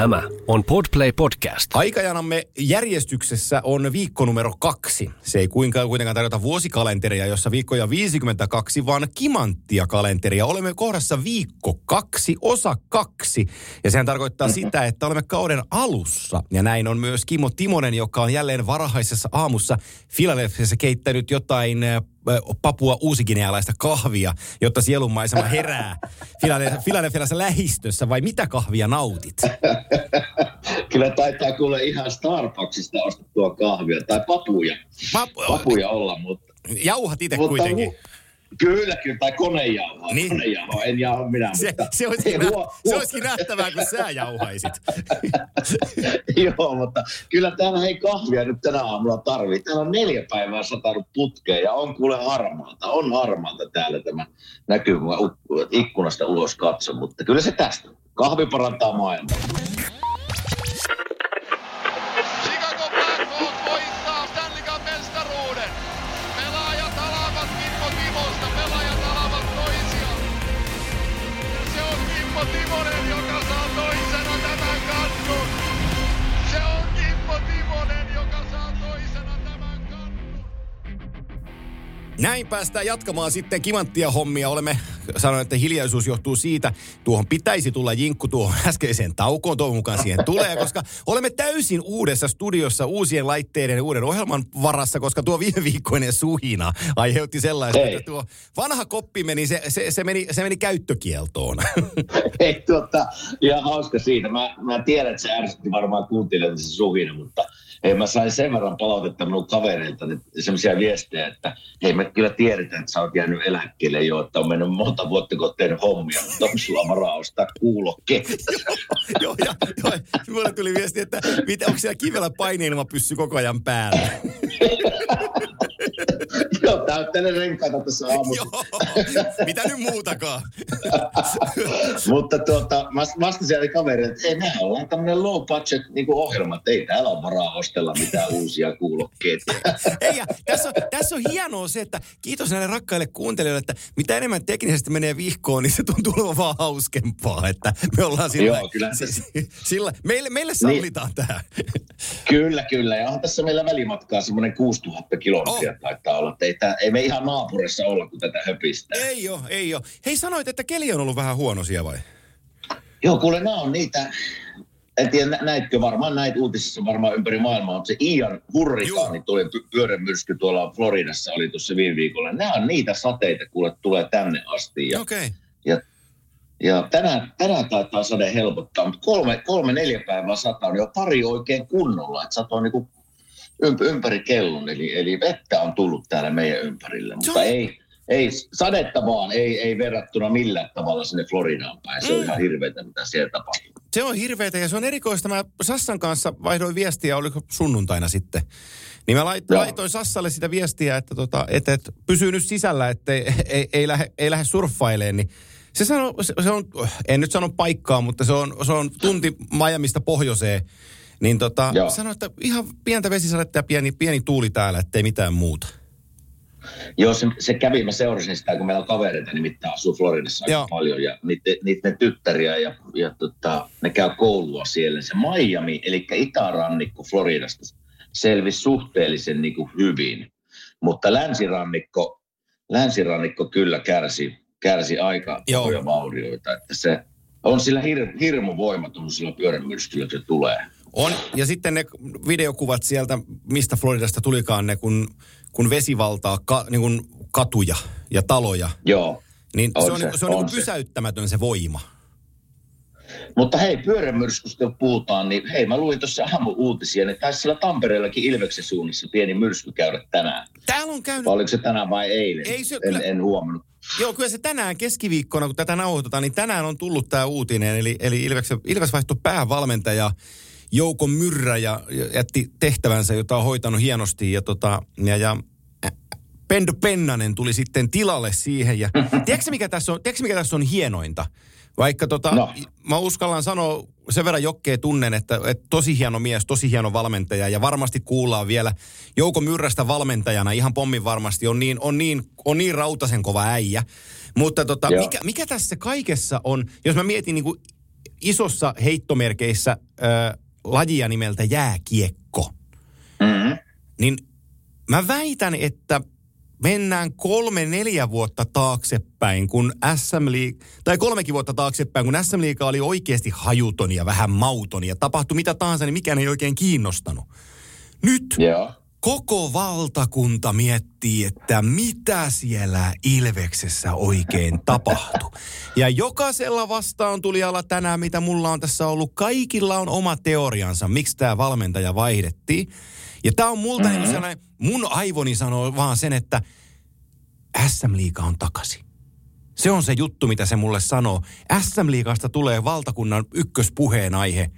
Tämä on Podplay Podcast. Aikajanamme järjestyksessä on viikko numero kaksi. Se ei kuinka kuitenkaan tarjota vuosikalenteria, jossa viikkoja on 52, vaan kimanttia kalenteria. Olemme kohdassa viikko kaksi, osa kaksi. Ja sehän tarkoittaa sitä, että olemme kauden alussa. Ja näin on myös Kimmo Timonen, joka on jälleen varhaisessa aamussa Filadelfiassa keittänyt jotain Papua uusikinealaista kahvia, jotta sielunmaisema herää Filadelfiassa lähistössä, vai mitä kahvia nautit? Kyllä taitaa kuule ihan Starbucksista ostettua kahvia, tai papuja. Papu- Papuja olla, mutta... Jauhat itse kuitenkin. hu- Kyllä, kyllä, tai konejauhaa. Niin. Konejauhaa, en jauha minä, Se, mutta... se, olisikin, nä- huo- se olisikin nähtävää, kun sä jauhaisit. Joo, mutta kyllä täällä ei kahvia nyt tänä aamulla tarvii. Täällä on neljä päivää satanut putkeen ja on kuule harmaata. On harmaata täällä tämä näkyy, kun mä u- ikkunasta ulos katson, mutta kyllä se tästä. Kahvi parantaa maailmaa. Näin päästään jatkamaan sitten kimanttia hommia. Olemme sanoneet, että hiljaisuus johtuu siitä. Tuohon pitäisi tulla jinkku tuohon äskeiseen taukoon. Toivon mukaan siihen tulee, koska olemme täysin uudessa studiossa uusien laitteiden ja uuden ohjelman varassa, koska tuo viime viikkoinen suhina aiheutti sellaista, Ei. että tuo vanha koppi meni, se, se, se, meni, se meni käyttökieltoon. Ei tuota, ihan hauska siitä. Mä, mä tiedän, että se ärsytti varmaan kuuntelijoita se suhina, mutta hei, mä sain sen verran palautetta minun kavereilta, semmoisia viestejä, että hei me kyllä tiedetään, että sä oot jäänyt eläkkeelle jo, että on mennyt monta vuotta, kun oot tehnyt hommia, mutta onko sulla varaa ostaa kuulokkeet? joo, ja, joo, mulle tuli viesti, että mitä, onko siellä kivellä paineilma pyssy koko ajan päällä? Täyttäinen renkaita tässä aamussa. joo, mitä nyt muutakaan? Mutta tuota, mä vastasin siellä kaverille, että ei, me ollaan tämmöinen low budget niin ohjelma, että ei täällä ole varaa ostella mitään uusia kuulokkeita. Ei, ja tässä, on, tässä on hienoa se, että kiitos näille rakkaille kuuntelijoille, että mitä enemmän teknisesti menee vihkoon, niin se tuntuu olevan vaan hauskempaa, että me ollaan sillä, Joo, kyllä se- sillä meille, meille sallitaan niin. tämä. Kyllä, kyllä. Ja onhan tässä meillä välimatkaa semmoinen 6000 kilometriä Oh. taitaa olla. Että ei, ei me ihan naapurissa olla, kun tätä höpistää. Ei ole, ei ole. Hei, sanoit, että keli on ollut vähän huono siellä vai? Joo, kuule, nämä on niitä, en tiedä nä- näitkö varmaan, näitä uutisissa varmaan ympäri maailmaa, mutta se Ian hurrikaani tuli py- pyörämyrsky tuolla Floridassa oli tuossa viime viikolla. Nämä on niitä sateita, kuule, tulee tänne asti. Ja, Okei. Okay. ja, ja tänään, tänään taitaa sade helpottaa, mutta kolme, kolme neljä päivää sataa, niin jo pari oikein kunnolla, että satoi niin ymp, ympäri kellon, eli, eli vettä on tullut täällä meidän ympärille, mutta ei, ei, sadetta vaan, ei, ei verrattuna millään tavalla sinne Floridaan päin. Se on Mm. ihan hirveätä, mitä siellä tapahtuu. Se on hirveetä ja se on erikoista. Mä Sassan kanssa vaihdoin viestiä, oliko sunnuntaina sitten. Niin mä lait, laitoin Sassalle sitä viestiä, että, tota, että, että pysyy nyt sisällä, että ei, ei, ei, lähde, ei lähde surffailemaan. Niin se, sano, se, se on, en nyt sano paikkaa, mutta se on, se on tunti Miamista pohjoiseen. Niin tota, Joo. sanoi, että ihan pientä vesisadetta ja pieni, pieni tuuli täällä, ettei mitään muuta. Joo, se, se kävi, mä seurasin sitä, kun meillä on kavereita nimittäin asuu Floridassa aika Joo. paljon ja niiden, niiden tyttäriä ja, ja tota, ne käy koulua siellä. Se Miami, eli itärannikko Floridasta, selvisi suhteellisen niin kuin hyvin, mutta länsirannikko, länsirannikko kyllä kärsi, kärsi aika paljon vaurioita, että se on sillä hir, hirmu voimaton sillä pyörämyrskyllä, se tulee. On, ja sitten ne videokuvat sieltä, mistä Floridasta tulikaan ne, kun, kun vesi valtaa ka, niin kuin katuja ja taloja. Joo. Niin On se on, se, se, on, on niin se. pysäyttämätön se voima. Mutta hei, pyörämyrskystä kun puhutaan, niin hei, mä luin tuossa aamu-uutisia, niin taisi siellä Tampereellakin Ilveksen suunnassa pieni myrsky käydä tänään. Täällä on käynyt, Vai oliko se tänään vai eilen? Ei se en, kyllä- en huomannut. joo kyllä se tänään keskiviikkona, kun tätä nauhoitetaan, niin tänään on tullut tämä uutinen. Eli, eli Ilves, Ilves vaihtoi päävalmentaja Jouko Myrrä ja jätti tehtävänsä, jota on hoitanut hienosti. Ja, tota, ja, ja Pendo Pennanen tuli sitten tilalle siihen. Ja tiedätkö, mikä tässä on, tiedätkö, mikä tässä on hienointa? Vaikka tota, No. mä uskallan sanoa, sen verran jokkeen tunnen, että, että tosi hieno mies, tosi hieno valmentaja ja varmasti kuullaan vielä Jouko Myrrästä valmentajana ihan pommin varmasti on niin, on niin, on niin rautasen kova äijä. Mutta tota, Joo. mikä, mikä tässä kaikessa on, jos mä mietin niin kuin isossa heittomerkeissä ö, lajia nimeltä jääkiekko. Mm-hmm. Niin mä väitän, että mennään kolme, neljä vuotta taaksepäin, kun SM tai kolmekin vuotta taaksepäin, kun SM Liiga oli oikeasti hajuton ja vähän mauton ja tapahtui mitä tahansa, niin mikään ei oikein kiinnostanut. Nyt Joo. Koko valtakunta miettii, että mitä siellä Ilveksessä oikein tapahtui. Ja jokaisella vastaan tulijalla tänään, mitä mulla on tässä ollut, kaikilla on oma teoriansa, miksi tämä valmentaja vaihdettiin. Ja tämä on multa mm-hmm. niin sellainen, mun aivoni sanoo vaan sen, että SM Liiga on takaisin. Se on se juttu, mitä se mulle sanoo. SM Liigasta tulee valtakunnan ykköspuheen aihe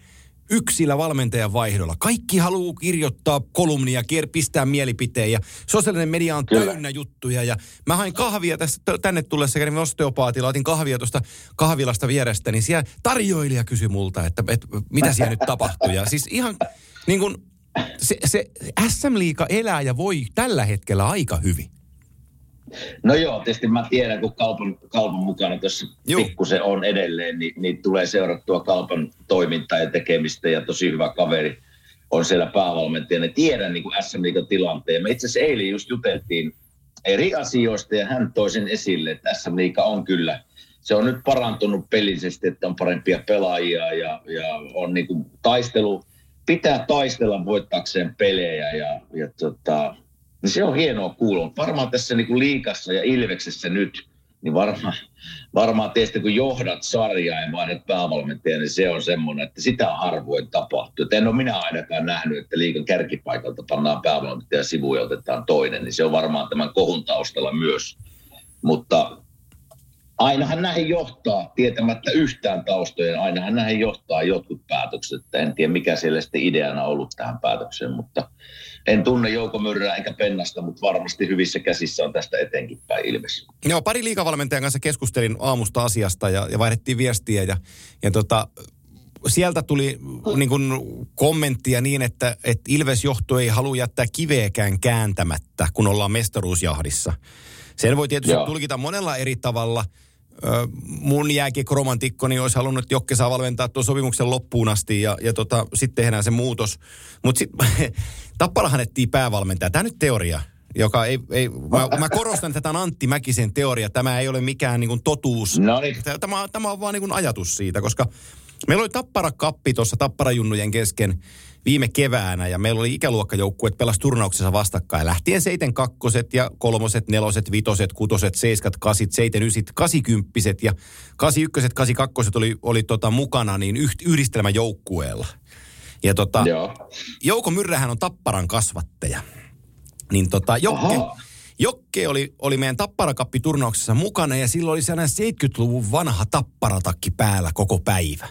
yksillä valmentajan vaihdolla. Kaikki haluaa kirjoittaa kolumnia, pistää mielipiteen ja sosiaalinen media on Kyllä. täynnä juttuja. Ja mä hain kahvia tässä t- tänne tullessa, kävin osteopaatilla, otin kahvia tuosta kahvilasta vierestä, niin siellä tarjoilija kysyi multa, että, että mitä siellä nyt tapahtui. Ja siis ihan niin kuin se, se SM Liiga elää ja voi tällä hetkellä aika hyvin. No joo, tietysti mä tiedän, kun kaupan, kaupan mukana Juu. pikkusen on edelleen, niin, niin tulee seurattua kaupan toimintaa ja tekemistä ja tosi hyvä kaveri on siellä päävalmentajana. Tiedän niin kuin SM tilanteen. Me itse asiassa eilen just juteltiin eri asioista ja hän toi sen esille, että SM on kyllä, se on nyt parantunut pelillisesti, että on parempia pelaajia ja, ja on niin kuin taistelu, pitää taistella voittaakseen pelejä ja, ja tota, niin se on hienoa kuulla. Varmaan tässä niin kuin liikassa ja Ilveksessä nyt, niin varmaan, varmaan tietysti kun johdat sarjaa ja vaihdat päävalmentaja, niin se on semmoinen, että sitä harvoin tapahtuu. En ole minä ainakaan nähnyt, että liikan kärkipaikalta pannaan päävalmentaja sivuun ja otetaan toinen, niin se on varmaan tämän kohun taustalla myös. Mutta ainahan näihin johtaa, tietämättä yhtään taustoja, ainahan näihin johtaa jotkut päätökset. En tiedä, mikä siellä sitten ideana ollut tähän päätökseen, mutta en tunne Jouko Myrrää eikä Pennasta, mutta varmasti hyvissä käsissä on tästä etenkin päin Ilves. Joo, pari liikavalmentajan kanssa keskustelin aamusta asiasta ja, ja vaihdettiin viestiä ja, ja tota, sieltä tuli niin kuin kommenttia niin, että, että Ilves johto ei halua jättää kiveäkään kääntämättä, kun ollaan mestaruusjahdissa. Sen voi tietysti Joo. tulkita monella eri tavalla. Mun jääkiekko-romantikkoni olisi halunnut, että Jokke saa valmentaa tuon sopimuksen loppuun asti ja, ja tota, sitten tehdään se muutos. Mutta sitten Tapparahan ettii päävalmentaja. Tämä nyt teoria, joka ei, ei mä, mä korostan, että tämä on Antti Mäkisen teoria. Tämä ei ole mikään niin kuin totuus. No. Tämä, tämä on vaan niin kuin ajatus siitä, koska meillä oli Tappara-kappi tuossa Tapparajunnujen kesken viime keväänä ja meillä oli ikäluokkajoukkueet pelas turnauksessa vastakkain. Lähtien seiten kakkoset ja kolmoset, neloset, vitoset, kutoset, seiskat, kasit, seiten, ysit, kasikymppiset ja kasi ykköset, kasi kakkoset oli, oli tota mukana niin yhdistelmäjoukkueella. Ja tota, Joo. Jouko Myrrähän on Tapparan kasvattaja. Niin tota, Jokke. Jokke oli, oli meidän Tapparakappi-turnauksessa mukana ja silloin oli sellainen 70-luvun vanha tapparatakki päällä koko päivä.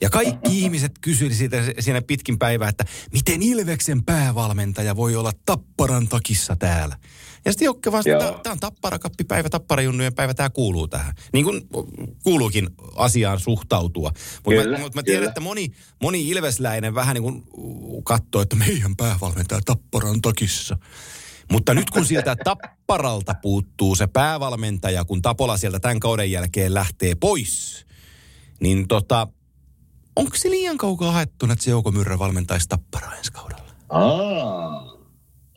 Ja kaikki ihmiset kysyili siitä siinä pitkin päivää, että miten Ilveksen päävalmentaja voi olla Tapparan takissa täällä. Ja sitten Jokke että tämä on Tapparakappipäivä, Tapparajunnujen päivä, tämä kuuluu tähän. Niin kuin kuuluukin asiaan suhtautua. Mutta mä, mut mä tiedän, kyllä. että moni, moni ilvesläinen vähän niin kuin katsoo, että meidän päävalmentaja Tapparan takissa. Mutta nyt kun sieltä Tapparalta puuttuu se päävalmentaja, kun Tapola sieltä tämän kauden jälkeen lähtee pois, niin tota, onko se liian kaukaa haettuna, että se Jouko Myrrä valmentaisi Tapparaa ensi kaudella? Aa,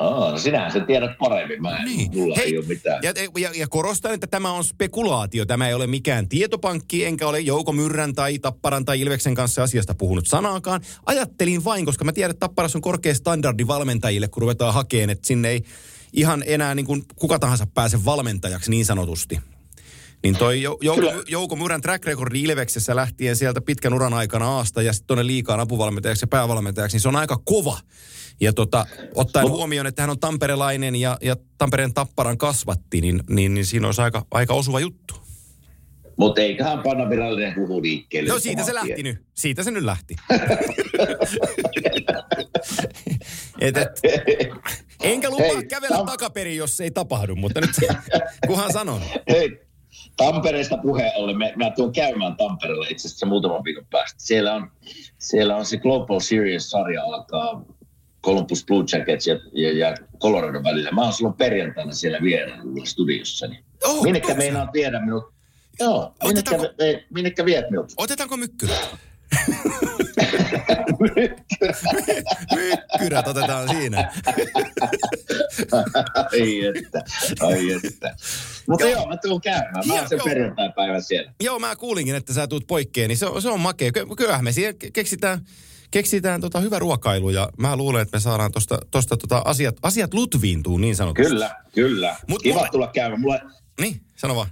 Aa, no sinähän sen tiedät paremmin. Mä en, niin. mulla Hei, ei ole mitään. Ja, ja, ja korostan, että tämä on spekulaatio. Tämä ei ole mikään tietopankki, enkä ole Jouko Myrrän tai Tapparan tai Ilveksen kanssa asiasta puhunut sanaakaan. Ajattelin vain, koska mä tiedän, että Tapparassa on korkea standardi valmentajille, kun ruvetaan hakemaan, että sinne ei ihan enää niin kuin kuka tahansa pääse valmentajaksi niin sanotusti. Niin toi Jou- Jouko. Jouko Myrän track recordi Ilveksessä lähtien sieltä pitkän uran aikana aasta ja sitten tuonne liikaan apuvalmentajaksi ja päävalmentajaksi, niin se on aika kova. Ja tota, ottaen huomioon, että hän on tamperelainen ja, ja Tampereen Tapparan kasvatti, niin, niin, niin siinä olisi aika, aika osuva juttu. Mutta eiköhän panna virallinen huhu liikkeelle. No siitä se lähti nyt. Siitä se nyt lähti. et, et, enkä lupaa Hei, kävellä tam- takaperin, jos ei tapahdu, mutta nyt kuhan sanon. Hei, Tampereesta puheen ollen, mä, mä tuun käymään Tampereella itse asiassa muutaman viikon päästä. Siellä on, siellä on se Global Series-sarja alkaa Columbus Blue Jackets ja, ja, ja Colorado välillä. Mä oon silloin perjantaina siellä vierailla studiossa. Niin Oh, Minnekä tuossa. meinaat viedä minut? Joo, minnekä, ei, minnekä viet minut? Otetaanko mykkyrät? mykkyrät otetaan siinä. ai että, ai että. Mutta Joo. mä tuun käymään. Mä oon sen perjantai-päivän siellä. Joo, mä kuulinkin, että sä tuut poikkeen, niin se on, se on makea. Ky- Kyllähän me siellä keksitään, keksitään tota hyvä ruokailu ja mä luulen, että me saadaan tosta, tosta tota asiat, asiat lutviintuu niin sanotusti. Kyllä, kyllä. Mut kiva mulle- tulla käymään. Mulla, Niin, sano vaan.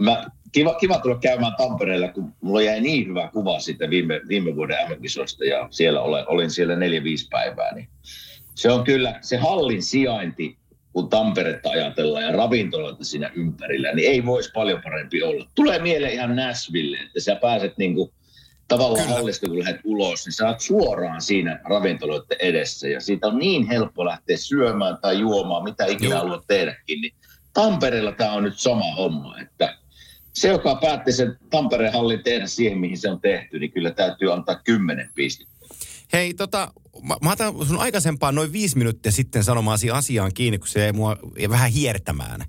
mä, kiva, kiva tulla käymään Tampereella, kun mulla jäi niin hyvä kuva siitä viime, viime vuoden MM-kisoista ja siellä olen, olin siellä neljä-viisi päivää. Niin se on kyllä, se hallin sijainti, kun Tamperetta ajatellaan ja ravintoloita siinä ympärillä, niin ei voisi paljon parempi olla. Tulee mieleen ihan Nashville, että sä pääset niinku tavallaan Kyllä. hallista, kun lähdet ulos, niin sä oot suoraan siinä ravintoloiden edessä. Ja siitä on niin helppo lähteä syömään tai juomaan, mitä ikinä Joo. haluat tehdäkin. Niin Tampereella tämä on nyt sama homma, että se, joka päätti sen Tampereen hallin tehdä siihen, mihin se on tehty, niin kyllä täytyy antaa kymmenen pistettä. Hei, tota, mä, mä otan sun aikaisempaan noin viisi minuuttia sitten sanomaasi asiaan kiinni, kun se jäi mua vähän hiertämään.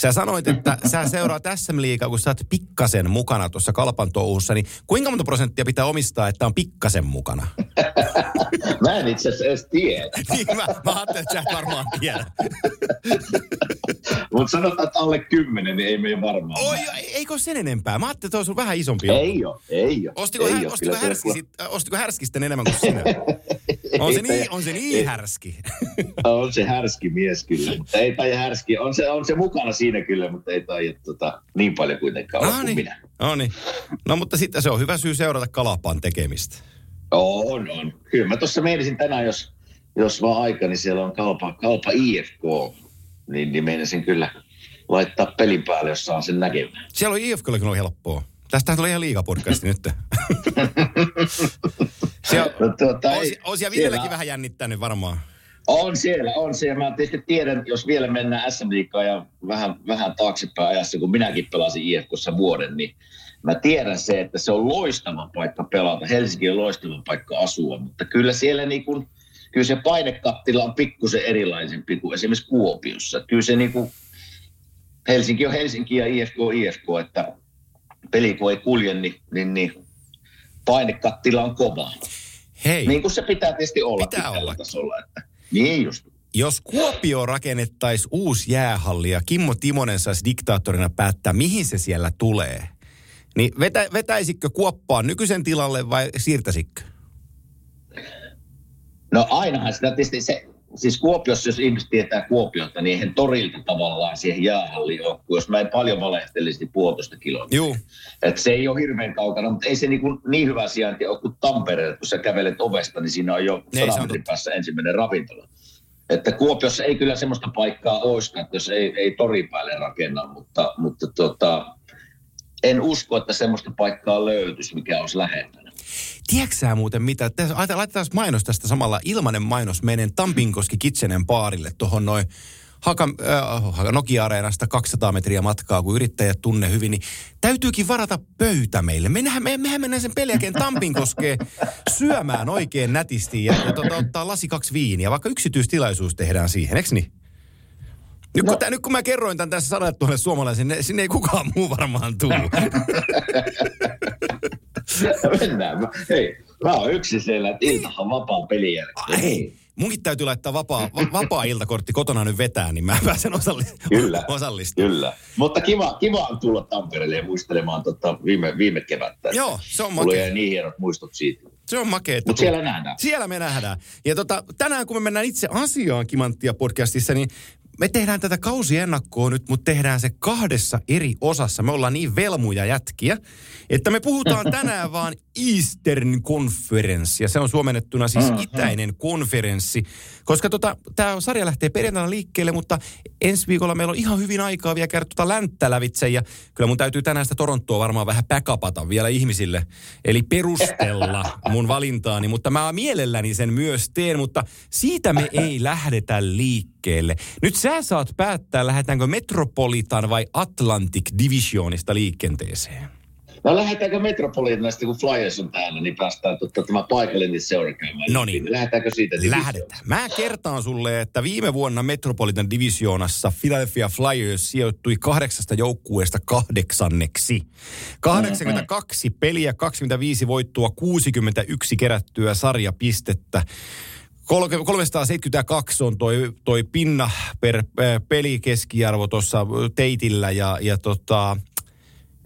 Sä sanoit, että sä seuraat SM Liigaa, kun sä oot pikkasen mukana tuossa kalpan touhussa, niin kuinka monta prosenttia pitää omistaa, että on pikkasen mukana? Mä en itse asiassa edes tiedä, niin mä, mä ajattelin, että sä et varmaan tiedä. mutta sanotaan, että alle kymmenen, niin ei me varmaan. Oi, ei- eikö ole sen enempää? Mä ajattelin, että olisi vähän isompi. Ei ole, ei ole. Ostiko, ei ole. ostiko, se- sit, äh, ostiko härski sitten enemmän kuin sinä? On se niin, on se niin härski. On se härski mies kyllä, mutta ei taida härski. On se, on se mukana siinä kyllä, mutta ei taida tota, niin paljon kuitenkaan No kuin niin, minä. no niin. No mutta sitten se on hyvä syy seurata kalapaan tekemistä. On, on. Kyllä mä tuossa meinasin tänään, jos, jos vaan aika, niin siellä on kalpa, kalpa IFK, niin, niin meinasin kyllä laittaa pelin päälle, jos saan sen näkemään. Siellä on IFKllakin on helppoa. Tästähän tulee ihan liigapodcasti nyt. siellä, No, tuota, on, on siellä Villelläkin vähän jännittänyt varmaan. On siellä, on siellä. Mä tietysti tiedän, jos vielä mennään SM ja vähän, vähän taaksepäin ajassa, kun minäkin pelasin IFKssa vuoden, niin mä tiedän se, että se on loistava paikka pelata. Helsinki on loistava paikka asua, mutta kyllä siellä niin kuin, kyllä se painekattila on pikkusen erilaisempi kuin esimerkiksi Kuopiossa. Kyllä se niin kuin, Helsinki on Helsinki ja IFK on IFK, että peli kun ei kulje, niin, niin, niin painekattila on kova. Hei, Niin kuin se pitää tietysti olla Pitää olla. tasolla. Että, niin just. jos Kuopio rakennettaisiin uusi jäähalli ja Kimmo Timonen saisi diktaattorina päättää, mihin se siellä tulee, niin vetä, vetäisikö Kuoppaan nykyisen tilalle vai siirtäisikö? No ainahan sitä tietysti se, siis Kuopiossa, jos ihmiset tietää Kuopiota, niin eihän torilta tavallaan siihen jäähalliin ole, kun jos mä en paljon valehtelisi, niin puolitoista kilometriä. Juu, Et se ei ole hirveän kaukana, mutta ei se niin, kuin niin hyvä sijainti ole kuin Tampereella. Kun sä kävelet ovesta, niin siinä on jo se on 100 metrin totta. päässä ensimmäinen ravintola. Että Kuopiossa ei kyllä semmoista paikkaa olisikaan, että jos ei, ei tori päälle rakenna, mutta, mutta tota, en usko, että semmoista paikkaa löytyisi, mikä olisi lähempänä. Tiedätkö muuten mitä? Laitetaan mainos tästä samalla. Ilmanen mainos menen Tampinkoski Kitsenen baarille tuohon noin Haka, äh, Nokia-areenasta 200 metriä matkaa, kun yrittäjät tunne hyvin, niin täytyykin varata pöytä meille. Mehän, me, mehän mennään sen pelin jälkeen Tampinkoskeen syömään oikein nätisti ja, ja tota, ottaa lasi kaksi viiniä, vaikka yksityistilaisuus tehdään siihen, eikö niin? Nyt kun, No. tää, nyt kun mä kerroin tämän tässä sadalle suomalaisen, sinne ei kukaan muu varmaan tuu. Mennään. Mä, hei, mä oon yksin siellä, että iltahan vapaa pelin jälkeen. Ei. Munkin täytyy laittaa vapaa, va, vapaa iltakortti kotona nyt vetää, niin mä pääsen osallis- Kyllä. osallistumaan. Kyllä. Mutta kiva, kiva on tulla Tampereelle ja muistelemaan tota viime, viime kevättä. Joo, se on Mulla makea. jäi niin hienot muistot siitä. Se on makea. Mutta siellä nähdään. Siellä me nähdään. Ja tota, tänään kun me mennään itse asiaan Kimanttia podcastissa, niin me tehdään tätä kausiennakkoa nyt, mutta tehdään se kahdessa eri osassa. Me ollaan niin velmuja jätkiä, että me puhutaan tänään vaan Eastern Conference. Ja se on suomennettuna siis itäinen konferenssi. Koska tota, tämä sarja lähtee perjantaina liikkeelle, mutta ensi viikolla meillä on ihan hyvin aikaa vielä käydä tuota länttä lävitse. Ja kyllä mun täytyy tänään sitä Torontoa varmaan vähän backupata vielä ihmisille. Eli perustella mun valintaani, mutta mä mielelläni sen myös teen, mutta siitä me ei lähdetä liikkeelle. Nyt sä saat päättää, lähdetäänkö Metropolitan vai Atlantic Divisionista liikenteeseen. No lähdetäänkö Metropolitanasta, kun Flyers on täällä, niin päästään totta, tämä paikallinen seura käymään. No niin. Lähdetäänkö siitä Lähdetään. Mä kertaan sulle, että viime vuonna Metropolitan Divisioonassa Philadelphia Flyers sijoittui kahdeksasta joukkueesta kahdeksanneksi. 82 peliä, 25 voittoa, 61 kerättyä sarjapistettä. 372 on toi, toi pinna per peli keskiarvo tuossa teitillä ja, ja tota,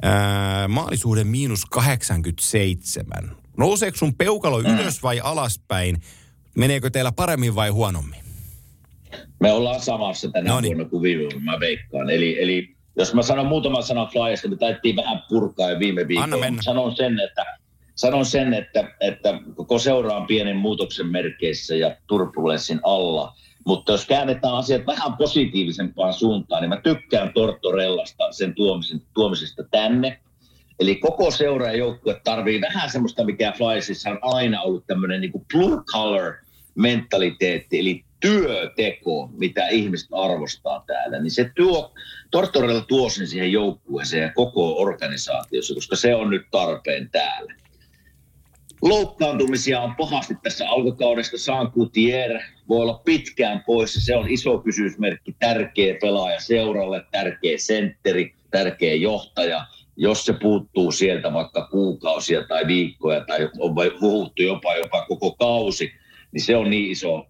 ää, maalisuuden miinus 87. Nouseeko sun peukalo mm. ylös vai alaspäin? Meneekö teillä paremmin vai huonommin? Me ollaan samassa tänä Noniin. vuonna kuin viime vuonna, mä veikkaan. Eli, eli jos mä sanon muutaman sanan Flyersta, me taittiin vähän purkaa jo viime viikolla. Sanon sen, että sanon sen, että, että koko seura on pienen muutoksen merkeissä ja turbulenssin alla. Mutta jos käännetään asiat vähän positiivisempaan suuntaan, niin mä tykkään Tortorellasta sen tuomisen, tuomisesta tänne. Eli koko seura joukkue tarvii vähän semmoista, mikä Flysissa on aina ollut tämmöinen niin blue color mentaliteetti, eli työteko, mitä ihmiset arvostaa täällä, niin se tuo, Tortorella tuo sen siihen joukkueeseen ja koko organisaatiossa, koska se on nyt tarpeen täällä. Loukkaantumisia on pahasti tässä alkukaudesta. Saan Gutier voi olla pitkään poissa. Se on iso kysymysmerkki. Tärkeä pelaaja seuralle, tärkeä sentteri, tärkeä johtaja. Jos se puuttuu sieltä vaikka kuukausia tai viikkoja tai on puhuttu jopa, jopa koko kausi, niin se on niin iso,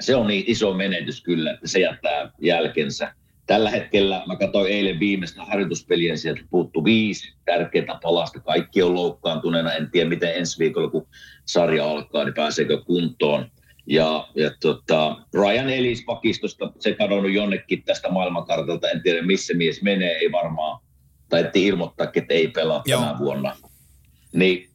se on niin iso menetys kyllä, että se jättää jälkensä. Tällä hetkellä mä katsoin eilen viimeistä harjoituspeliä, sieltä puuttu viisi tärkeää palasta. Kaikki on loukkaantuneena. En tiedä, miten ensi viikolla, kun sarja alkaa, niin pääseekö kuntoon. Ja, ja tota, Ryan Ellis pakistosta, se kadonnut jonnekin tästä maailmankartalta. En tiedä, missä mies menee, ei varmaan. Tai ilmoittaa, että ei pelaa Joo. tänä vuonna. Niin,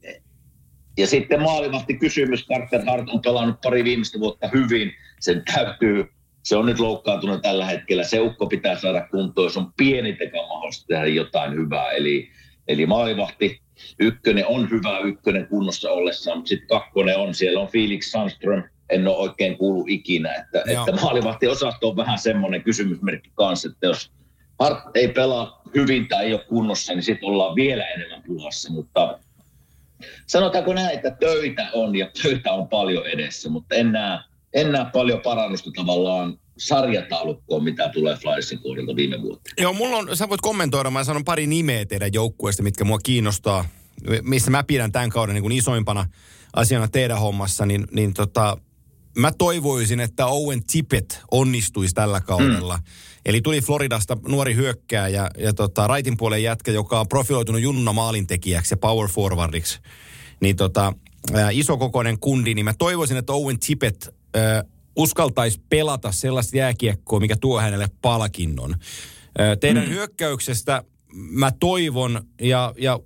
ja sitten maalivahti kysymys. Carter Hart on pelannut pari viimeistä vuotta hyvin. Sen täytyy se on nyt loukkaantunut tällä hetkellä. Se ukko pitää saada kuntoon, jos on pieni teka mahdollista tehdä jotain hyvää. Eli, eli maalivahti ykkönen on hyvä ykkönen kunnossa ollessaan, mutta sitten kakkonen on, siellä on Felix Sandström, en ole oikein kuullut ikinä, että, että maalivahti-osasto on vähän semmoinen kysymysmerkki kanssa, että jos Hart ei pelaa hyvin tai ei ole kunnossa, niin sitten ollaan vielä enemmän pulassa, mutta sanotaanko näin, että töitä on ja töitä on paljon edessä, mutta en näe en näe paljon parannusta tavallaan sarjataulukkoon, mitä tulee Flyersin kohdalta viime vuotta. Joo, mulla on, sä voit kommentoida, mä sanon pari nimeä teidän joukkueesta, mitkä mua kiinnostaa, missä mä pidän tämän kauden niin kuin isoimpana asiana teidän hommassa, niin, niin tota, mä toivoisin, että Owen Tippett onnistuisi tällä kaudella. Mm. Eli tuli Floridasta nuori hyökkää ja, ja tota, raitin puolen jätkä, joka on profiloitunut junna maalintekijäksi ja power forwardiksi. Niin tota, isokokoinen kundi, niin mä toivoisin, että Owen Tippett ö, uskaltaisi pelata sellaista jääkiekkoa, mikä tuo hänelle palkinnon. Teidän mm. hyökkäyksestä mä toivon ja, ja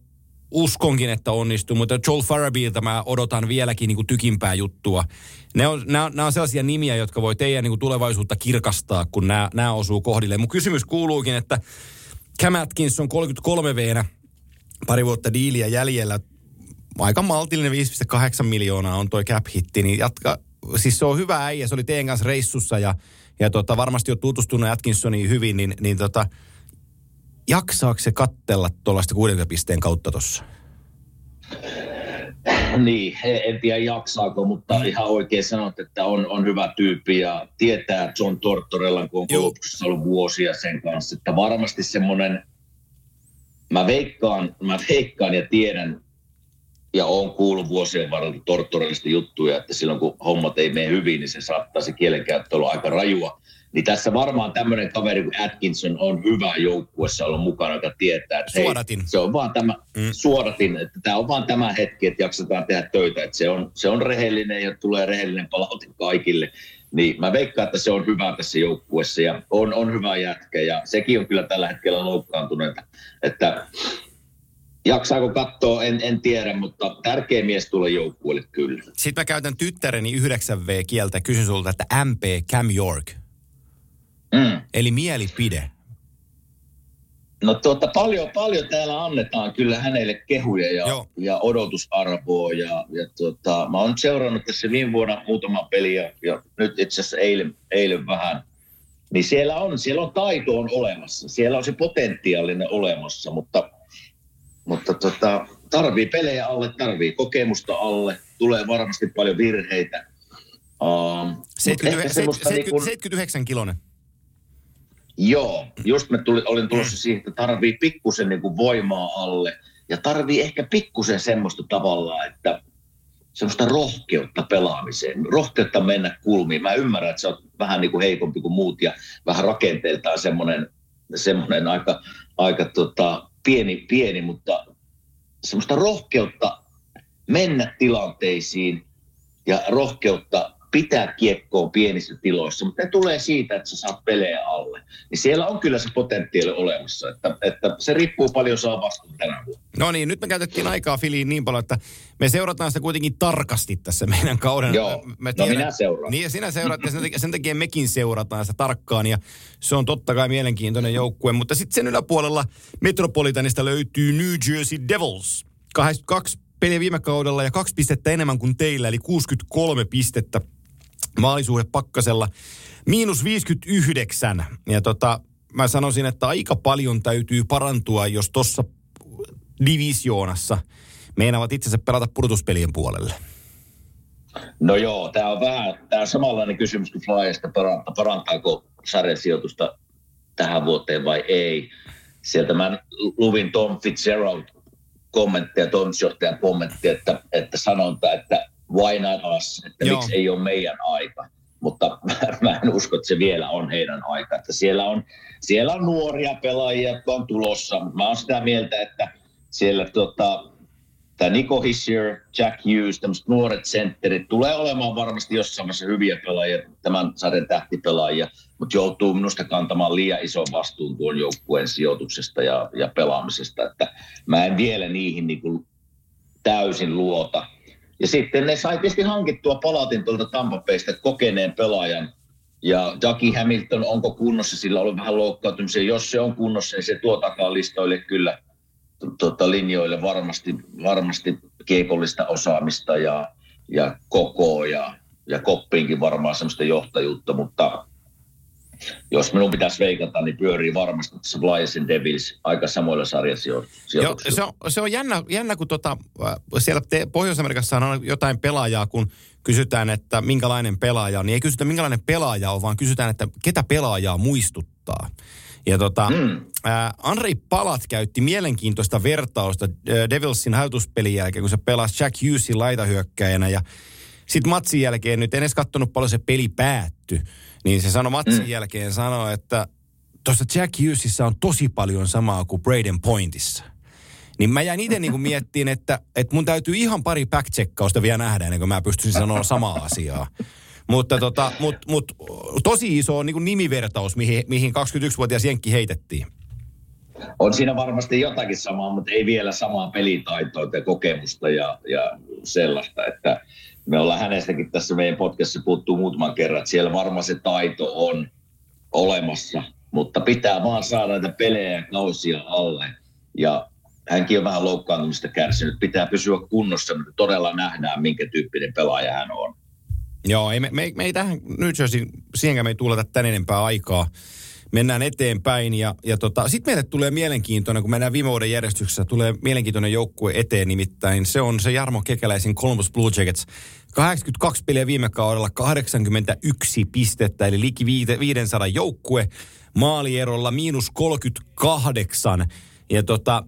uskonkin, että onnistuu, mutta Joel Farabilta mä odotan vieläkin niin kuin tykimpää juttua. Ne on, nämä, nämä on sellaisia nimiä, jotka voi teidän niin kuin tulevaisuutta kirkastaa, kun nämä, nämä osuu kohdille. Mun kysymys kuuluukin, että Cam Atkins on 33 v pari vuotta diiliä jäljellä. Aika maltillinen 5,8 miljoonaa on toi cap hitti, niin jatka, siis se on hyvä äijä, se oli teidän kanssa reissussa ja, ja tota, varmasti on tutustunut Atkinsoniin hyvin, niin, niin tota, jaksaako se kattella tuollaista 60 pisteen kautta tuossa? Niin, en tiedä jaksaako, mutta mm. ihan oikein sanot, että on, on hyvä tyyppi ja tietää John Tortorella, kun on koulutuksessa ollut vuosia sen kanssa, että varmasti semmoinen, mä veikkaan, mä veikkaan ja tiedän, ja on kuullut vuosien varrella torttorellista juttuja, että silloin kun hommat ei mene hyvin, niin se saattaa se kielenkäyttö olla aika rajua. Niin tässä varmaan tämmöinen kaveri kuin Atkinson on hyvä joukkuessa olla mukana, joka tietää, että suodatin. Hei, se on vaan tämä, mm. suodatin, että tämä on vaan tämä hetki, että jaksetaan tehdä töitä, että se on, se on rehellinen ja tulee rehellinen palaute kaikille. Niin mä veikkaan, että se on hyvä tässä joukkuessa ja on, on hyvä jätkä ja sekin on kyllä tällä hetkellä loukkaantunut, että Jaksaako katsoa, en, en tiedä, mutta tärkeä mies tulee joukkueelle kyllä. Sitten mä käytän tyttäreni 9V-kieltä. Kysyn sulta, että MP Cam York. Mm. Eli mielipide. No tuota, paljon, paljon täällä annetaan kyllä hänelle kehuja ja, ja odotusarvoa. Ja, ja tuota, mä oon seurannut tässä viime vuonna muutama peli ja, ja nyt itse asiassa eilen, eilen vähän. Niin siellä on, siellä on taito on olemassa. Siellä on se potentiaalinen olemassa, mutta – mutta tota, tarvii pelejä alle, tarvii kokemusta alle, tulee varmasti paljon virheitä. Um, 79, 70, 79 kilonen. Joo, just me tuli, olin tulossa siihen, että tarvii pikkusen niin kuin voimaa alle. Ja tarvii ehkä pikkusen semmoista tavalla, että semmoista rohkeutta pelaamiseen, rohkeutta mennä kulmiin. Mä ymmärrän, että sä oot vähän niin kuin heikompi kuin muut ja vähän rakenteeltaan semmoinen, semmoinen aika, aika tota, pieni, pieni, mutta semmoista rohkeutta mennä tilanteisiin ja rohkeutta pitää kiekkoon pienissä tiloissa, mutta ne tulee siitä, että sä saat pelejä alle. Niin siellä on kyllä se potentiaali olemassa, että, että se riippuu paljon saa vastuun tänä vuonna. No niin, nyt me käytettiin aikaa Filiin niin paljon, että me seurataan sitä kuitenkin tarkasti tässä meidän kauden. Joo, me no minä seuraan. Niin ja sinä seuraat ja sen takia, sen takia mekin seurataan sitä tarkkaan ja se on totta kai mielenkiintoinen joukkue. Mutta sitten sen yläpuolella Metropolitanista löytyy New Jersey Devils. 82 peliä viime kaudella ja kaksi pistettä enemmän kuin teillä, eli 63 pistettä maalisuhde pakkasella. Miinus 59. Ja tota, mä sanoisin, että aika paljon täytyy parantua, jos tuossa divisioonassa meinaavat itse asiassa pelata pudotuspelien puolelle. No joo, tämä on vähän tämä on samanlainen kysymys kuin Flyesta, parantaa, parantaako sarjasijoitusta tähän vuoteen vai ei. Sieltä mä luvin Tom Fitzgerald kommentteja, toimitusjohtajan kommenttia, että, että sanonta, että why not us, että Joo. miksi ei ole meidän aika. Mutta mä en usko, että se vielä on heidän aika. Että siellä, on, siellä on nuoria pelaajia, jotka on tulossa. Mä oon sitä mieltä, että siellä tota, tämä Nico Hissier, Jack Hughes, tämmöiset nuoret sentterit, tulee olemaan varmasti jossain vaiheessa hyviä pelaajia, tämän sarjan tähtipelaajia, mutta joutuu minusta kantamaan liian ison vastuun tuon joukkueen sijoituksesta ja, ja pelaamisesta, että mä en vielä niihin niin kuin täysin luota. Ja sitten ne sai tietysti hankittua palatin tuolta Tampapeista kokeneen pelaajan. Ja Jackie Hamilton, onko kunnossa, sillä on vähän loukkaantumisia. Jos se on kunnossa, niin se tuo takaa listoille kyllä tuota, linjoille varmasti, varmasti kiekollista osaamista ja, ja kokoa ja, ja koppiinkin varmaan semmoista johtajuutta, mutta jos minun pitäisi veikata, niin pyörii varmasti tässä Flyersin Devils aika samoilla sarjasijoituksilla. Joo, se on, se on jännä, jännä kun tota, äh, siellä te, Pohjois-Amerikassa on jotain pelaajaa, kun kysytään, että minkälainen pelaaja on, niin ei kysytä minkälainen pelaaja on, vaan kysytään, että ketä pelaajaa muistuttaa. Ja tota, mm. äh, Andrei Palat käytti mielenkiintoista vertausta äh, Devilsin häytuspelin jälkeen, kun se pelasi Jack Hughesin laitahyökkäjänä ja sitten matsin jälkeen, nyt en edes katsonut paljon se peli päättyi, niin se sanoi matsin mm. jälkeen, sanoi, että tuossa Jack Hughesissa on tosi paljon samaa kuin Braden Pointissa. Niin mä jäin itse niin miettiin, että, että mun täytyy ihan pari back vielä nähdä, ennen kuin mä pystyisin sanoa samaa asiaa. Mutta tota, mut, mut, tosi iso on niin nimivertaus, mihin, mihin 21-vuotias Jenkki heitettiin. On siinä varmasti jotakin samaa, mutta ei vielä samaa pelitaitoa ja kokemusta ja, ja sellaista, että me ollaan hänestäkin tässä meidän podcastissa puuttuu muutaman kerran, että siellä varmaan se taito on olemassa, mutta pitää vaan saada näitä pelejä ja kausia alle. Ja hänkin on vähän loukkaantumista kärsinyt. Pitää pysyä kunnossa, mutta todella nähdään, minkä tyyppinen pelaaja hän on. Joo, ei, me, me, me ei tähän nyt siihenkään me ei tuuleta tän enempää aikaa mennään eteenpäin. Ja, ja tota, sitten meille tulee mielenkiintoinen, kun mennään viime vuoden järjestyksessä, tulee mielenkiintoinen joukkue eteen nimittäin. Se on se Jarmo Kekäläisen Columbus Blue Jackets. 82 peliä viime kaudella, 81 pistettä, eli liki 500 joukkue. Maalierolla miinus 38. Ja tota,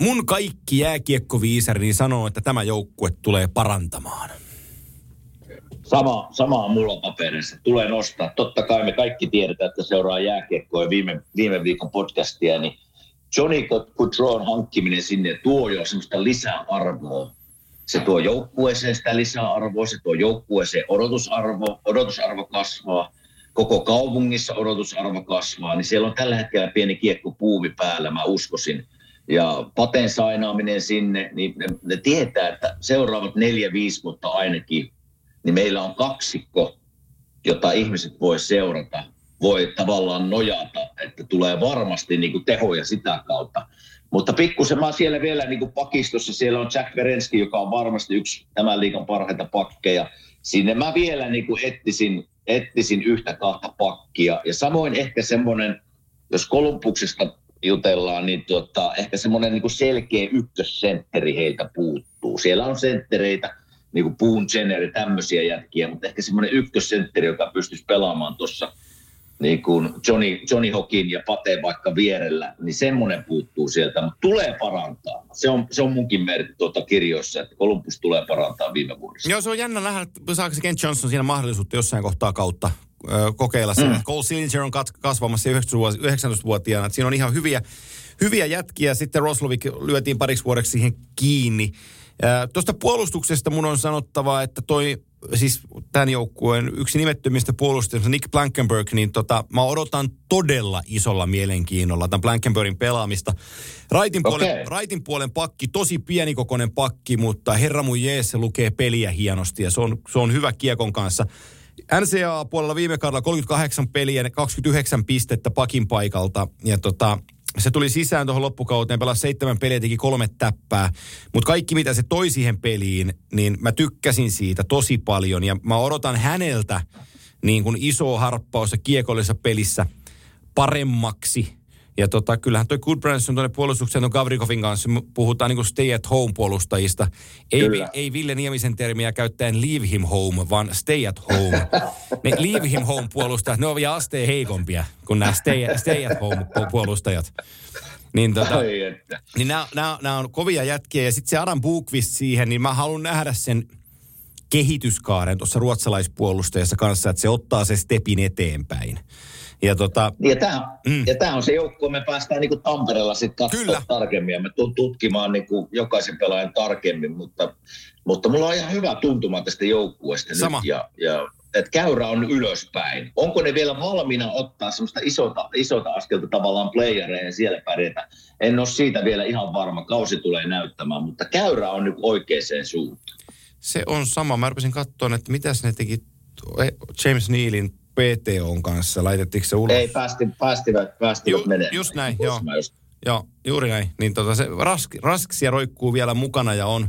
mun kaikki jääkiekkoviisari niin sanoo, että tämä joukkue tulee parantamaan. Sama, sama on mulla paperissa. Tulee nostaa. Totta kai me kaikki tiedetään, että seuraa jääkiekkoa viime, viime viikon podcastia, niin Johnny Gaudreau'n hankkiminen sinne tuo jo semmoista lisäarvoa. Se tuo joukkueeseen sitä lisäarvoa, se tuo joukkueeseen odotusarvo, odotusarvo kasvaa, koko kaupungissa odotusarvo kasvaa, niin siellä on tällä hetkellä pieni kiekko puuvi päällä, mä uskoisin. Ja paten sainaaminen sinne, niin ne, ne tietää, että seuraavat neljä, viisi vuotta ainakin niin meillä on kaksikko, jota ihmiset voi seurata, voi tavallaan nojata, että tulee varmasti niin kuin tehoja sitä kautta. Mutta pikkusen mä siellä vielä niin kuin pakistossa, siellä on Jack Verenski, joka on varmasti yksi tämän liikan parhaita pakkeja. Sinne mä vielä niin kuin ettisin, ettisin yhtä kahta pakkia. Ja samoin ehkä semmoinen, jos Kolumbuksesta jutellaan, niin tota, ehkä semmoinen niin selkeä ykkössentteri heiltä puuttuu. Siellä on senttereitä, niin kuin Boone Jenner tämmöisiä jätkiä, mutta ehkä semmoinen ykkössentteri, joka pystyisi pelaamaan tuossa niin kuin Johnny, Johnny Hokin ja Pate vaikka vierellä, niin semmoinen puuttuu sieltä, mutta tulee parantaa. Se on, se on munkin merkki tuota kirjoissa, että Columbus tulee parantaa viime vuodessa. Joo, se on jännä nähdä, että saako se Kent Johnson siinä mahdollisuutta jossain kohtaa kautta ö, kokeilla sitä. Mm. Cole Sillinger on kasvamassa 19-vuotiaana, että siinä on ihan hyviä, hyviä jätkiä. Sitten Roslovik lyötiin pariksi vuodeksi siihen kiinni. Tuosta puolustuksesta mun on sanottava, että toi siis tämän joukkueen yksi nimettömistä puolustajista, Nick Blankenberg, niin tota, mä odotan todella isolla mielenkiinnolla tämän Blankenbergin pelaamista. Raitin puolen, okay. raitin puolen pakki, tosi pienikokoinen pakki, mutta herra mun jees, se lukee peliä hienosti ja se on, se on hyvä kiekon kanssa. NCAA-puolella viime kaudella 38 peliä, 29 pistettä pakin paikalta ja tota, se tuli sisään tuohon loppukauteen, pelasi seitsemän peliä, teki kolme täppää. Mutta kaikki, mitä se toi siihen peliin, niin mä tykkäsin siitä tosi paljon. Ja mä odotan häneltä niin kuin isoa harppausta kiekollisessa pelissä paremmaksi ja tota, kyllähän toi Goodbranson tuonne puolustukseen on Gavrikovin kanssa, puhutaan niin kuin stay at home puolustajista. Ei, ei Ville Niemisen termiä käyttäen leave him home, vaan stay at home. ne leave him home puolustajat, ne on vielä asteen heikompia kuin nämä stay, stay at home puolustajat. Niin, tota, niin nämä, nämä, nämä, on kovia jätkiä ja sitten se Adam Bukvist siihen, niin mä haluan nähdä sen kehityskaaren tuossa ruotsalaispuolustajassa kanssa, että se ottaa se stepin eteenpäin. Ja, tota, ja tämä mm. ja on se joukkue, me päästään niinku Tampereella sitten katsomaan tarkemmin ja me tutkimaan niinku jokaisen pelaajan tarkemmin, mutta, mutta mulla on ihan hyvä tuntuma tästä joukkueesta Sama. nyt ja, ja että käyrä on ylöspäin. Onko ne vielä valmiina ottaa semmoista isota, isota askelta tavallaan playereja ja siellä pärjätä? En ole siitä vielä ihan varma, kausi tulee näyttämään, mutta käyrä on nyt oikeaan suuntaan. Se on sama. Mä rupesin katsoa, että mitä ne teki James Nealin PTOn kanssa? Laitettiinko se ulos? Ei, päästi, päästivät, päästivät Ju, menemään. Just näin, joo. Just. Joo, juuri näin. Niin tota, se rask, rasksia roikkuu vielä mukana ja on,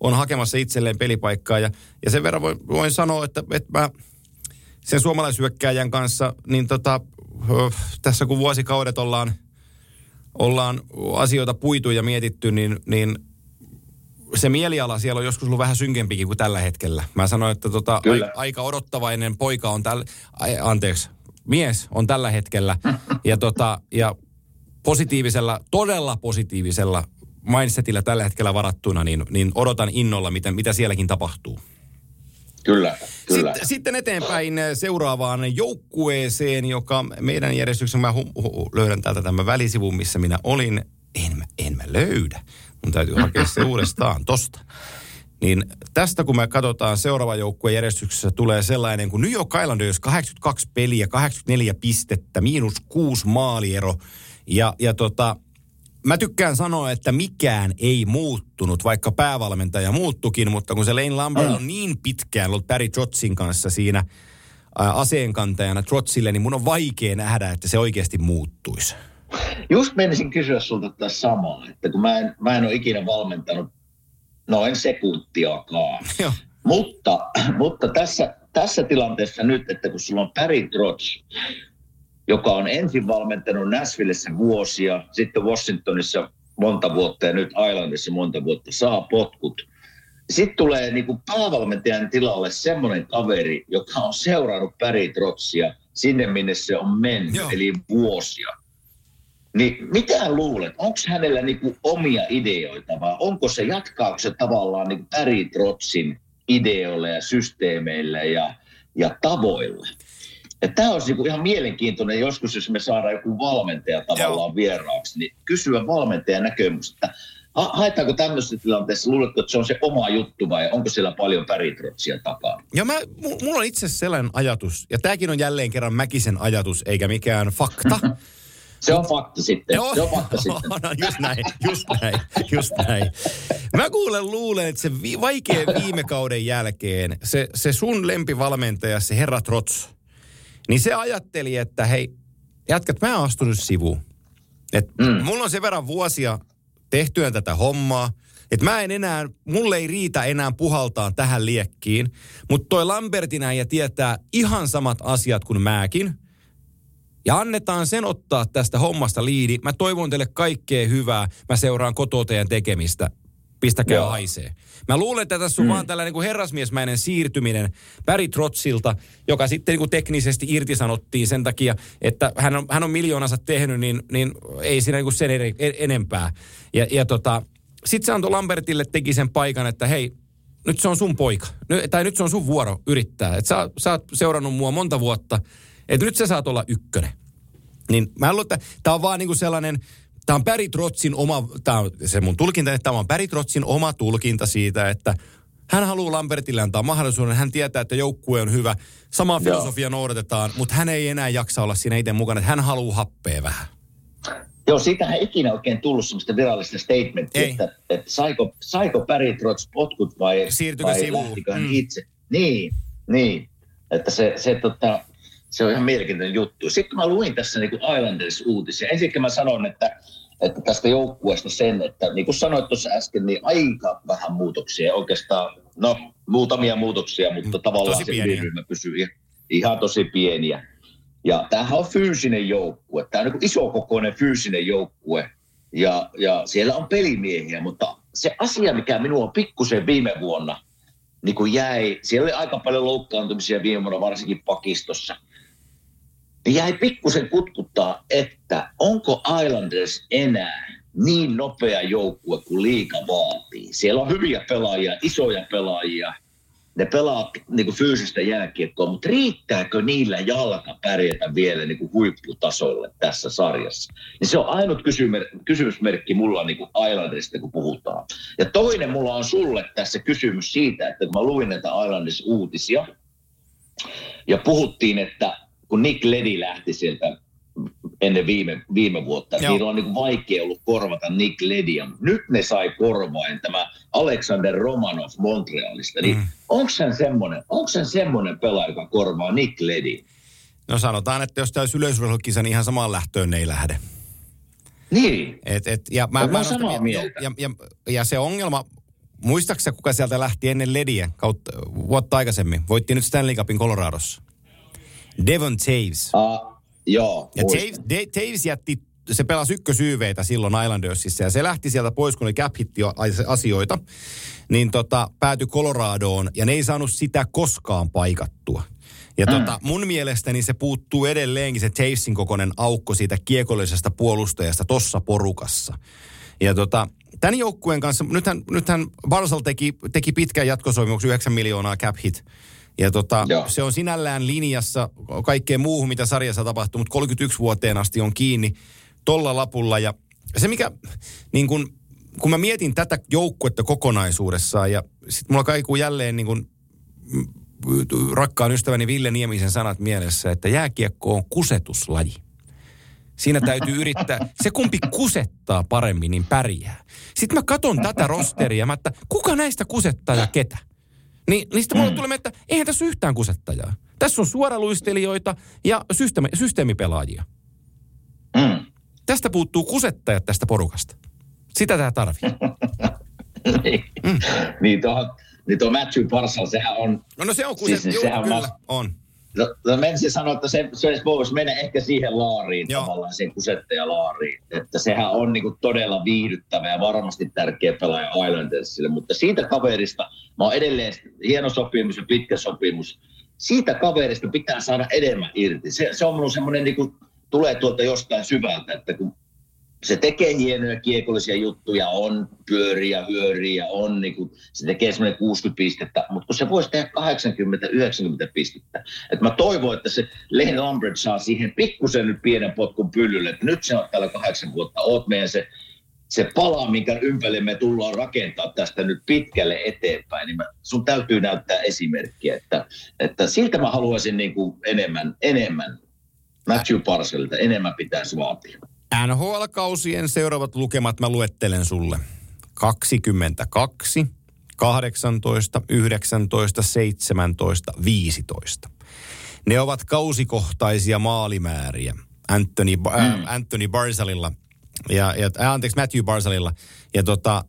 on hakemassa itselleen pelipaikkaa. Ja, ja sen verran voin, voin sanoa, että, että mä sen suomalaisyökkääjän kanssa, niin tota, tässä kun vuosikaudet ollaan, ollaan asioita puitu ja mietitty, niin, niin se mieliala siellä on joskus ollut vähän synkempikin kuin tällä hetkellä. Mä sanoin, että tota, a, aika odottavainen poika on tällä, anteeksi, mies on tällä hetkellä. ja, tota, ja positiivisella, todella positiivisella mindsetillä tällä hetkellä varattuna, niin, niin odotan innolla, miten, mitä sielläkin tapahtuu. Kyllä, kyllä. Sitten, sitten eteenpäin seuraavaan joukkueeseen, joka meidän järjestyksessä, mä hu, hu, löydän täältä tämän välisivun, missä minä olin. En mä, en mä löydä. Mun täytyy hakea se uudestaan tosta. Niin tästä kun me katsotaan seuraava joukkueen järjestyksessä tulee sellainen kuin New York Islanders 82 peliä, 84 pistettä, miinus 6 maaliero. Ja, ja tota, mä tykkään sanoa, että mikään ei muuttunut, vaikka päävalmentaja muuttukin, mutta kun se Lane Lambert on niin pitkään ollut Barry Trotsin kanssa siinä aseenkantajana Trotsille, niin mun on vaikea nähdä, että se oikeasti muuttuisi. Just menisin kysyä sulta tätä samaa, että kun mä en, mä en ole ikinä valmentanut noin sekuntiakaan. mutta, mutta tässä, tässä tilanteessa nyt, että kun sulla on Barry Trotz, joka on ensin valmentanut Nashvillessä vuosia, sitten Washingtonissa monta vuotta ja nyt Islandissa monta vuotta, saa potkut. Sitten tulee niin kuin päävalmentajan tilalle semmoinen kaveri, joka on seurannut Barry Trotzia sinne, minne se on mennyt, Joo. eli vuosia. Niin mitä luulet, onko hänellä niinku omia ideoita vai onko se, jatkaako se tavallaan niinku Barry Trotsin ideoille ja systeemeillä ja, ja tavoilla? Tämä olisi niinku ihan mielenkiintoinen joskus, jos me saadaan joku valmentaja tavallaan Joo. vieraaksi, niin kysyä valmentajan näkemystä, ha- haetaanko tämmöisessä tilanteessa, luuletko, että se on se oma juttu vai onko siellä paljon päritrotsia takaa? Ja mä, mulla on itse sellainen ajatus, ja tämäkin on jälleen kerran Mäkisen ajatus, eikä mikään fakta, Se on fakta sitten. Joo, se on fakta sitten. No, just näin, just näin, just näin. Mä kuulen luulen, että se vi- vaikea viime kauden jälkeen, se, se sun lempivalmentaja, se herra Trots, niin se ajatteli, että hei, jatkat, mä oon astunut sivuun. Et mm. Mulla on sen verran vuosia tehtyä tätä hommaa, että mä en enää, mulle ei riitä enää puhaltaa tähän liekkiin, mutta toi Lambertin ja tietää ihan samat asiat kuin mäkin – Ja annetaan sen ottaa tästä hommasta liidi. Mä toivon teille kaikkea hyvää. Mä seuraan kotoa teidän tekemistä. Pistäkää Joo. haisee. Mä luulen, että tässä on mm. vaan tällainen niin kuin herrasmiesmäinen siirtyminen Barry Trotzilta, joka sitten niin kuin teknisesti irtisanottiin sen takia, että hän on, hän on miljoonansa tehnyt, niin, niin ei siinä niin kuin sen eri, en- enempää. Ja, ja tota, sitten se antoi Lambertille teki sen paikan, että hei, nyt se on sun poika. Ny, tai nyt se on sun vuoro yrittää. Et sä, sä oot seurannut mua monta vuotta, että nyt sä saat olla ykkönen. Niin mä luulen, että tämä on vaan niinku sellainen, tämä on Barry Trotzin oma, tämä on se mun tulkinta, että tämä on Barry Trotzin oma tulkinta siitä, että hän haluaa Lambertille antaa mahdollisuuden. Hän tietää, että joukkue on hyvä. Samaa Joo. filosofia noudatetaan, mutta hän ei enää jaksa olla siinä itse mukana. Että hän haluaa happea vähän. Joo, siitähän ei ikinä oikein tullut semmoista virallista statementtia, että, että saiko, saiko Barry Trotz potkut vai, vai sivuun? lähtikö hän Mm. itse. Niin, niin. Että se, se, tota, se on ihan mielenkiintoinen juttu. Sitten mä luin tässä niin Islanders-uutisia. Ensinnäkin mä sanon, että, että tästä joukkueesta sen, että niin kuin sanoit tuossa äsken, niin aika vähän muutoksia. Oikeastaan, no muutamia muutoksia, mutta tavallaan tosi se ydinryhmä pysyy ihan, ihan tosi pieniä. Ja tämähän on fyysinen joukkue. Tämä on niin isokokoinen fyysinen joukkue. Ja, ja siellä on pelimiehiä, mutta se asia, mikä minua on pikkusen viime vuonna niin kuin jäi, siellä oli aika paljon loukkaantumisia viime vuonna, varsinkin pakistossa. Niin jäi pikkusen kutkuttaa, että onko Islanders enää niin nopea joukkue kuin liika vaatii. Siellä on hyviä pelaajia, isoja pelaajia, ne pelaa niin kuin fyysistä jääkiekkoa, mutta riittääkö niillä jalka pärjätä vielä niin kuin huipputasolle tässä sarjassa? Niin se on ainut kysymer- kysymysmerkki mulla niin kuin Islanderista, kun puhutaan. Ja toinen mulla on sulle tässä kysymys siitä, että kun mä luin näitä Islanders-uutisia, ja puhuttiin, että kun Nick Ledi lähti sieltä ennen viime, viime vuotta, Joo. Niillä on niin vaikea ollut korvata Nick Ledia. Nyt ne sai korvain tämä Alexander Romanov Montrealista. Niin Mm. onko hän semmoinen, semmoinen pelaaja, joka korvaa Nick Ledi? No sanotaan, että jos olisi yleisurheilukisa, niin ihan samaan lähtöön ne ei lähde. Niin. Et, et, ja, mä, mä samaa mieltä. Ja, ja, ja, se ongelma, muistaaksä kuka sieltä lähti ennen Lediä kautta, vuotta aikaisemmin? Voitti nyt Stanley Cupin Coloradossa. Devon Taves. Uh, joo, Ja. Taves, De, Taves jätti, se pelasi ykkösyyveitä silloin Islandersissa ja se lähti sieltä pois, kun oli cap asioita. Niin tota, päätyi Coloradoon ja ne ei saanut sitä koskaan paikattua. Ja Mm. tota, mun mielestäni se puuttuu edelleenkin se Tavesin kokoinen aukko siitä kiekollisesta puolustajasta tossa porukassa. Ja tota, tämän joukkueen kanssa, nythän, nythän Barsal teki, teki pitkän jatkosopimuksen 9 miljoonaa cap hit. Ja tota, Joo. se on sinällään linjassa kaikkeen muuhun, mitä sarjassa tapahtuu, mutta 31 vuoteen asti on kiinni tolla lapulla. Ja se mikä, niin kun, kun mä mietin tätä joukkuetta kokonaisuudessaan ja sitten mulla kaikuu jälleen niin kun, mm, rakkaan ystäväni Ville Niemisen sanat mielessä, että jääkiekko on kusetuslaji. Siinä täytyy yrittää, se kumpi kusettaa paremmin, niin pärjää. Sitten mä katon tätä rosteria, mä että kuka näistä kusettaa ja ketä? Niin, niin sitten mulle tulee, että eihän tässä yhtään kusettajaa. Tässä on suoraluistelijoita ja systeemi, systeemipelaajia. Mm. Tästä puuttuu kusettajat tästä porukasta. Sitä tämä tarvii. niin, mm. niin, tuo, niin tuo Matthew Parsal, sehän on, No, no se on kuset, Siis sehän kyllä, mas- on. No, no menisin sanoa, että se, se voisi mennä ehkä siihen laariin, Joo. Joo. tavallaan siihen kusettajalaariin. Että sehän on niin kuin todella viihdyttävä ja varmasti tärkeä pelaaja Islandersille. Mutta siitä kaverista, mä oon edelleen hieno sopimus ja pitkä sopimus. Siitä kaverista pitää saada enemmän irti. Se, se on mun semmoinen, niin kuin, tulee tuolta jostain syvältä, että kun se tekee hienoja kiekollisia juttuja, on pyöriä, hyöriä, on niin kuin, se tekee semmoinen 60 pistettä, mutta kun se voisi tehdä 80-90 pistettä. Et mä toivon, että se Lane Lambert saa siihen pikkusen nyt pienen potkun pyllylle, että nyt se on täällä kahdeksan vuotta, oot meidän se, se pala, minkä ympärille me tullaan rakentaa tästä nyt pitkälle eteenpäin, niin mä, sun täytyy näyttää esimerkkiä, että, että siltä mä haluaisin niin kuin enemmän, enemmän Matthew Parselilta, enemmän pitäisi vaatia. NHL-kausien seuraavat lukemat mä luettelen sulle. 22, 18, 19, 17, 15. Ne ovat kausikohtaisia maalimääriä Anthony, mm. äh, Anthony Barzalilla ja, ja äh, anteeksi Matthew Barzalilla. Ja tota,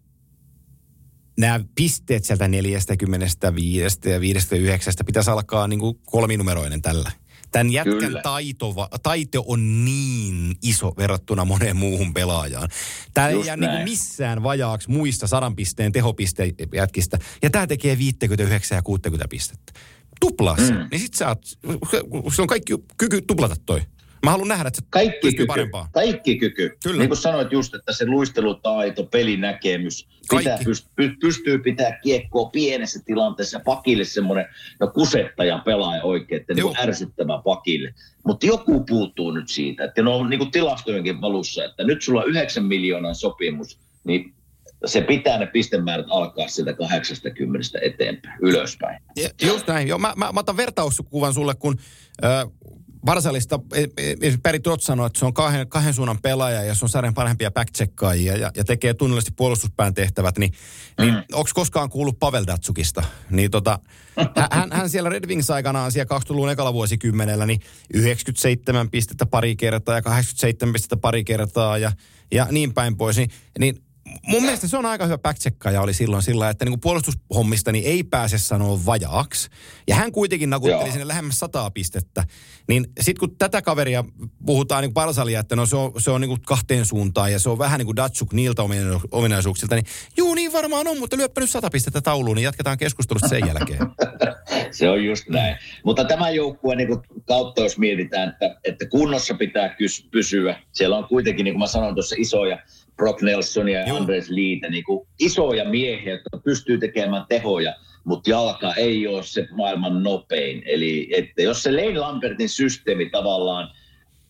nämä pisteet sieltä 45 ja 59 pitäisi alkaa niin kuin kolminumeroinen tällä. Tämän jätkän Kyllä. taito, taito on niin iso verrattuna moneen muuhun pelaajaan. Tämä ei jää niin missään vajaaksi muista sadan pisteen tehopisteen jätkistä. Ja tämä tekee 59 ja 60 pistettä. Tuplaa se. Mm. Niin sit sä oot, sulla on kaikki kyky tuplata toi. Mä haluan nähdä, että se Kaikki kyky, parempaan. kaikki kyky. Kyllä. Niin kuin sanoit just, että se luistelutaito, pelinäkemys, pitää, pyst, py, pystyy pitää kiekkoa pienessä tilanteessa, pakille semmoinen no kusettaja pelaaja oikein, että niin ärsyttävä pakille. Mutta joku puuttuu nyt siitä, että ne on niin kuin tilastojenkin valussa, että nyt sulla on 9 miljoonan sopimus, niin se pitää ne pistemäärät alkaa sieltä 80 eteenpäin, ylöspäin. Ja, just näin. Joo, mä, mä, mä otan vertauskuvan sulle, kun ö, Varsalista e, e, esimerkiksi Päri Trot sanoi, että se on kahden, kahden suunnan pelaaja ja se on sarjan parhempia backcheckkaajia ja, ja tekee tunnollisesti puolustuspään tehtävät, niin, niin Mm. onko koskaan kuullut Pavel Datsukista? Niin tota, hä- hän, hän siellä Red Wings aikanaan siellä 20-luvun ekalla vuosikymmenellä, niin 97 pistettä pari kertaa ja 87 pistettä pari kertaa ja, ja niin päin pois. Niin, niin mun mielestä se on aika hyvä backcheckkaaja oli silloin sillä, että niin puolustushommista niin ei pääse sanoa vajaaksi. Ja hän kuitenkin nakutteli Joo. sinne lähemmäs sataa pistettä. Niin sitten kun tätä kaveria puhutaan niin Parsalia, että no se on, se on niin kahteen suuntaan ja se on vähän niin kuin Datsuk niiltä omina- ominaisuuksilta, niin juu niin varmaan on, mutta lyöppä nyt sata pistettä tauluun, niin jatketaan keskustelusta sen jälkeen. Se on just näin. Mutta tämä joukkue niin kautta, jos mietitään, että, että kunnossa pitää kys, pysyä. Siellä on kuitenkin, niin kuin mä sanoin tuossa, isoja Brock Nelsonia ja Joo. Andres Liite, niin kuin isoja miehiä, jotka pystyy tekemään tehoja, mutta jalka ei ole se maailman nopein. Eli että jos se Lane Lambertin systeemi tavallaan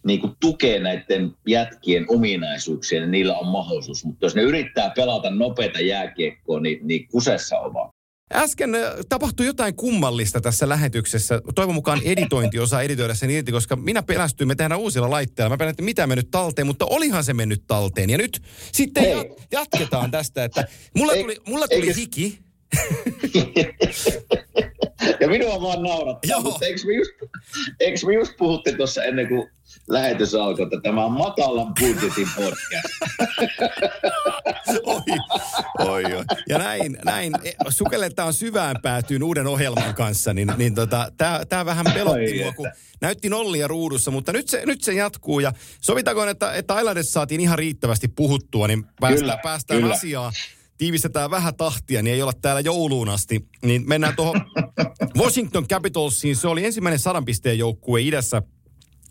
niin kuin tukee näiden jätkien ominaisuuksia, niin niillä on mahdollisuus. Mutta jos ne yrittää pelata nopeita jääkiekkoa, niin, niin kusessa on vaan. Äsken äh, tapahtui jotain kummallista tässä lähetyksessä. Toivon mukaan editointi osaa editoida sen irti, koska minä pelästyin, me tehdään uusilla laitteilla. Mä pelästyin, mitä mennyt talteen, mutta olihan se mennyt talteen. Ja nyt sitten Hei. jatketaan tästä, että mulla tuli, mulla tuli hiki. ja minua vaan naurattaa, Joo. mutta eikö me, just, eikö me just puhutte tuossa ennen kuin lähetys alkoi, että tämä on matalan budjetin podcast. Oi, oi, oi. Ja näin, näin e, sukelletaan syvään päätyyn uuden ohjelman kanssa, niin, niin tota, tämä vähän pelotti mua, kun näytti nollia ruudussa, mutta nyt se, nyt se jatkuu ja sovitakoon, että, että Islanders saatiin ihan riittävästi puhuttua, niin päästään, Kyllä, päästään kyllä. asiaan. Tiivistetään vähän tahtia, niin ei olla täällä jouluun asti. Niin mennään tuohon Washington Capitalsiin. Se oli ensimmäinen sadan pisteen joukkue idässä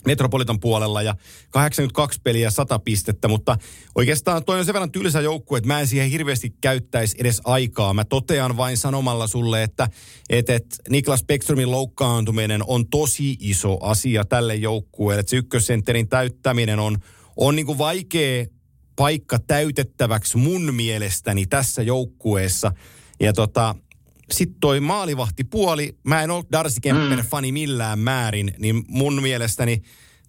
Metropolitan puolella ja 82 peliä 100 pistettä, mutta oikeastaan toi on sen verran tylsä joukkue, että mä en siihen hirveästi käyttäisi edes aikaa. Mä totean vain sanomalla sulle, että et, et Niklas Beckströmin loukkaantuminen on tosi iso asia tälle joukkueelle. Että se ykkössentterin täyttäminen on, on niin kuin vaikea paikka täytettäväksi mun mielestäni tässä joukkueessa. Ja tota, sitten toi maalivahtipuoli, mä en ole Darcy Kemper-fani millään määrin, niin mun mielestäni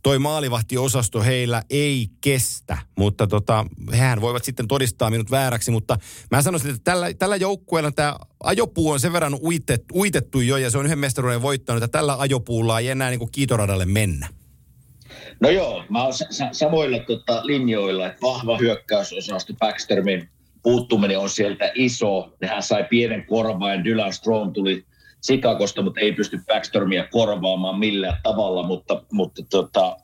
toi maalivahtiosasto heillä ei kestä, mutta tota, hehän voivat sitten todistaa minut vääräksi, mutta mä sanoisin, että tällä, tällä joukkueella tämä ajopuu on sen verran uitet, uitettu jo ja se on yhden mestaruuden voittanut, että tällä ajopuulla ei enää niin kuin kiitoradalle mennä. No joo, mä oon sa- sa- samoilla tota, linjoilla, että vahva hyökkäysosasto Backströmin puuttuminen on sieltä iso. Nehän sai pienen korvaan, Dylan Strom tuli Sikakosta, mutta ei pysty Backströmiä korvaamaan millään tavalla, mutta, mutta tota,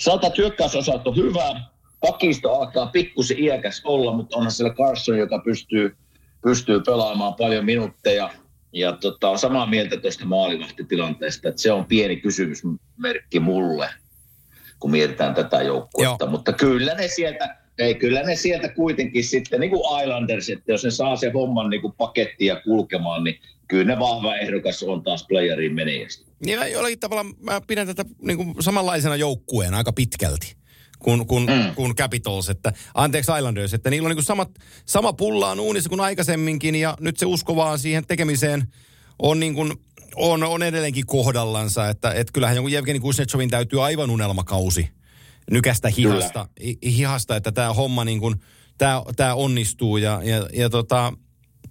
sanotaan, että hyökkäysosasto on hyvä. Pakisto alkaa pikkusen iäkäs olla, mutta onhan siellä Carson, joka pystyy, pystyy pelaamaan paljon minuutteja. Ja tota, samaa mieltä tuosta maalivahtitilanteesta, että se on pieni kysymysmerkki mulle kun mietitään tätä joukkuetta. Joo. Mutta kyllä ne sieltä, ei, kyllä ne sieltä kuitenkin sitten, niin kuin Islanders, että jos ne saa se homman niin kuin pakettia kulkemaan, niin kyllä ne vahva ehdokas on taas playeriin menijästä. Niin mä jollakin tavalla mä pidän tätä niin kuin samanlaisena joukkueena aika pitkälti kuin, kuin, mm. Kuin Capitals, että, anteeksi Islanders, että niillä on niin kuin samat, sama pulla on uunissa kuin aikaisemminkin ja nyt se usko vaan siihen tekemiseen on niin kuin, on, on edelleenkin kohdallansa, että et kyllähän jonkun Jevgeni Kuznetsovin täytyy aivan unelmakausi nykästä hihasta, hi- hihasta että tämä homma niin kuin, tämä, tämä onnistuu ja, ja, ja tota,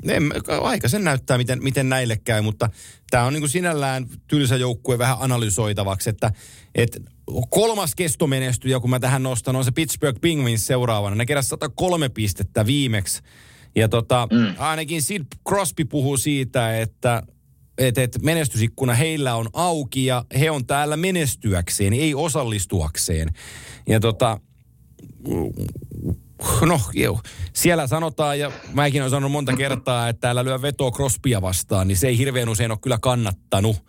en, aika sen näyttää, miten, miten näille käy, mutta tämä on niin kuin sinällään tylsä joukkue vähän analysoitavaksi, että, että kolmas kestomenestyjä, kun mä tähän nostan, on se Pittsburgh Penguins seuraavana. Ne keräsi 103 pistettä viimeksi. Ja tota, mm. ainakin Sid Crosby puhuu siitä, että että et menestysikkuna heillä on auki ja he on täällä menestyäkseen, ei osallistuakseen. Ja tota, no joo, siellä sanotaan, ja mäkin olen sanonut monta kertaa, että täällä lyö vetoa Crospia vastaan, niin se ei hirveän usein ole kyllä kannattanut.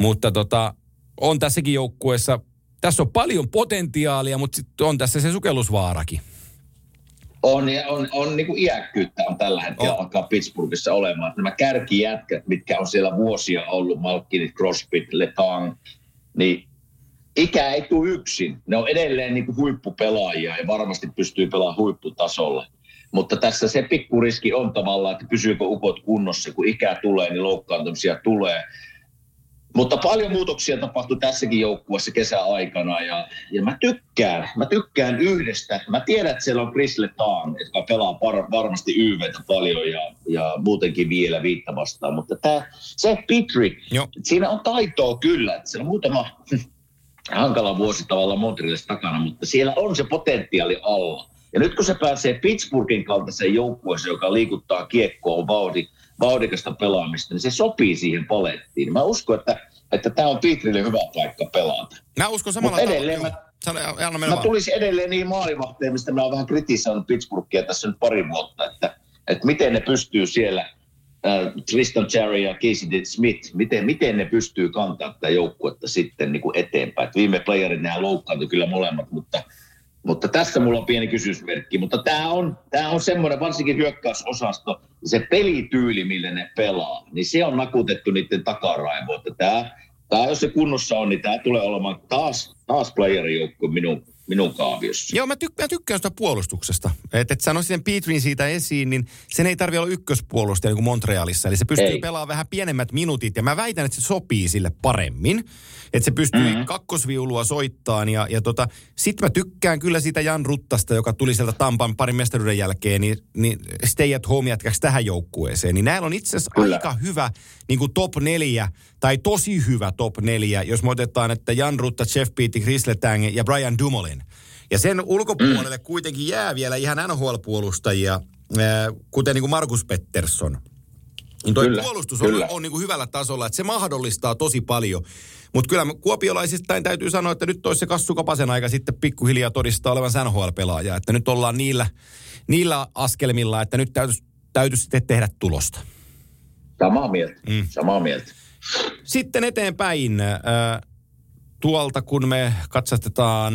Mutta tota, on tässäkin joukkueessa, tässä on paljon potentiaalia, mutta sit on tässä se sukellusvaarakin. On, ja on, on niin kuin iäkkyyttä on tällä hetkellä on. alkaa Pittsburghissa olemaan. Nämä kärkijätkät, mitkä on siellä vuosia ollut, Malkinit, Crosby, Letang, niin ikä ei tule yksin. Ne on edelleen niin kuin huippupelaajia ja varmasti pystyy pelaamaan huipputasolla. Mutta tässä se pikkuriski on tavallaan, että pysyykö ukot kunnossa. Kun ikä tulee, niin loukkaantumisia tulee. Mutta paljon muutoksia tapahtui tässäkin joukkueessa kesäaikana ja, ja mä tykkään, mä tykkään yhdestä. Mä tiedän, että siellä on Chris Letang, joka pelaa par, varmasti YVtä paljon ja, ja muutenkin vielä viittä vastaan. Mutta tämä se Petri, siinä on taitoa kyllä. Että siellä on muutama hankala vuosi tavallaan Montrealissa takana, mutta siellä on se potentiaali alla. Ja nyt kun se pääsee Pittsburghin kaltaiseen joukkueeseen, joka liikuttaa kiekkoa, vauhdi, vauhdikasta pelaamista, niin se sopii siihen palettiin. Mä uskon, että, että tämä on Petrille hyvä paikka pelata. Mä uskon samalla Mutta edelleen mä, Sano, mä, tulisin edelleen niin maalivahteen, mistä mä oon vähän kritisoinut Pittsburghia tässä nyt pari vuotta, että, että miten ne pystyy siellä äh, Tristan Cherry ja Casey Smith, miten, miten ne pystyy kantaa tätä joukkuetta sitten niin kuin eteenpäin. Et viime playerit nämä loukkaantui kyllä molemmat, mutta mutta tässä mulla on pieni kysymysmerkki. Mutta tämä on, tää on semmoinen, varsinkin hyökkäysosasto, se pelityyli, millä ne pelaa, niin se on nakutettu niiden takaraivoon. Tämä, tämä, jos se kunnossa on, niin tämä tulee olemaan taas, taas playerijoukko minun minun kaaviossa. Joo, mä, tyk- mä tykkään sitä puolustuksesta. Että et sanoisin sen Petrin siitä esiin, niin sen ei tarvitse olla ykköspuolustaja niin kuin Montrealissa. Eli se pystyy ei. pelaamaan vähän pienemmät minuutit ja mä väitän, että se sopii sille paremmin. Että se pystyy mm-hmm. kakkosviulua soittaan ja, ja tota, sit mä tykkään kyllä siitä Jan Ruttasta, joka tuli sieltä Tampan parin mestaruuden jälkeen, niin, niin stay at home jätkäksi tähän joukkueeseen. Niin näillä on itse asiassa aika hyvä niin kuin top neljä tai tosi hyvä top neljä, jos me otetaan, että Jan Rutta, Jeff Beatty, Chris Letang ja Brian Dumoulin. Ja sen ulkopuolelle mm. kuitenkin jää vielä ihan NHL-puolustajia, kuten niin kuin Markus Pettersson. Niin toi kyllä, puolustus kyllä. on, on niin kuin hyvällä tasolla, että se mahdollistaa tosi paljon. Mutta kyllä kuopiolaisistain täytyy sanoa, että nyt olisi se Kassu Kapasen aika sitten pikkuhiljaa todistaa olevan NHL-pelaaja. Että nyt ollaan niillä, niillä askelmilla, että nyt täytyisi, täytyisi sitten tehdä tulosta. Samaa mieltä, mm. samaa mieltä. Sitten eteenpäin. Äh, tuolta kun me katsastetaan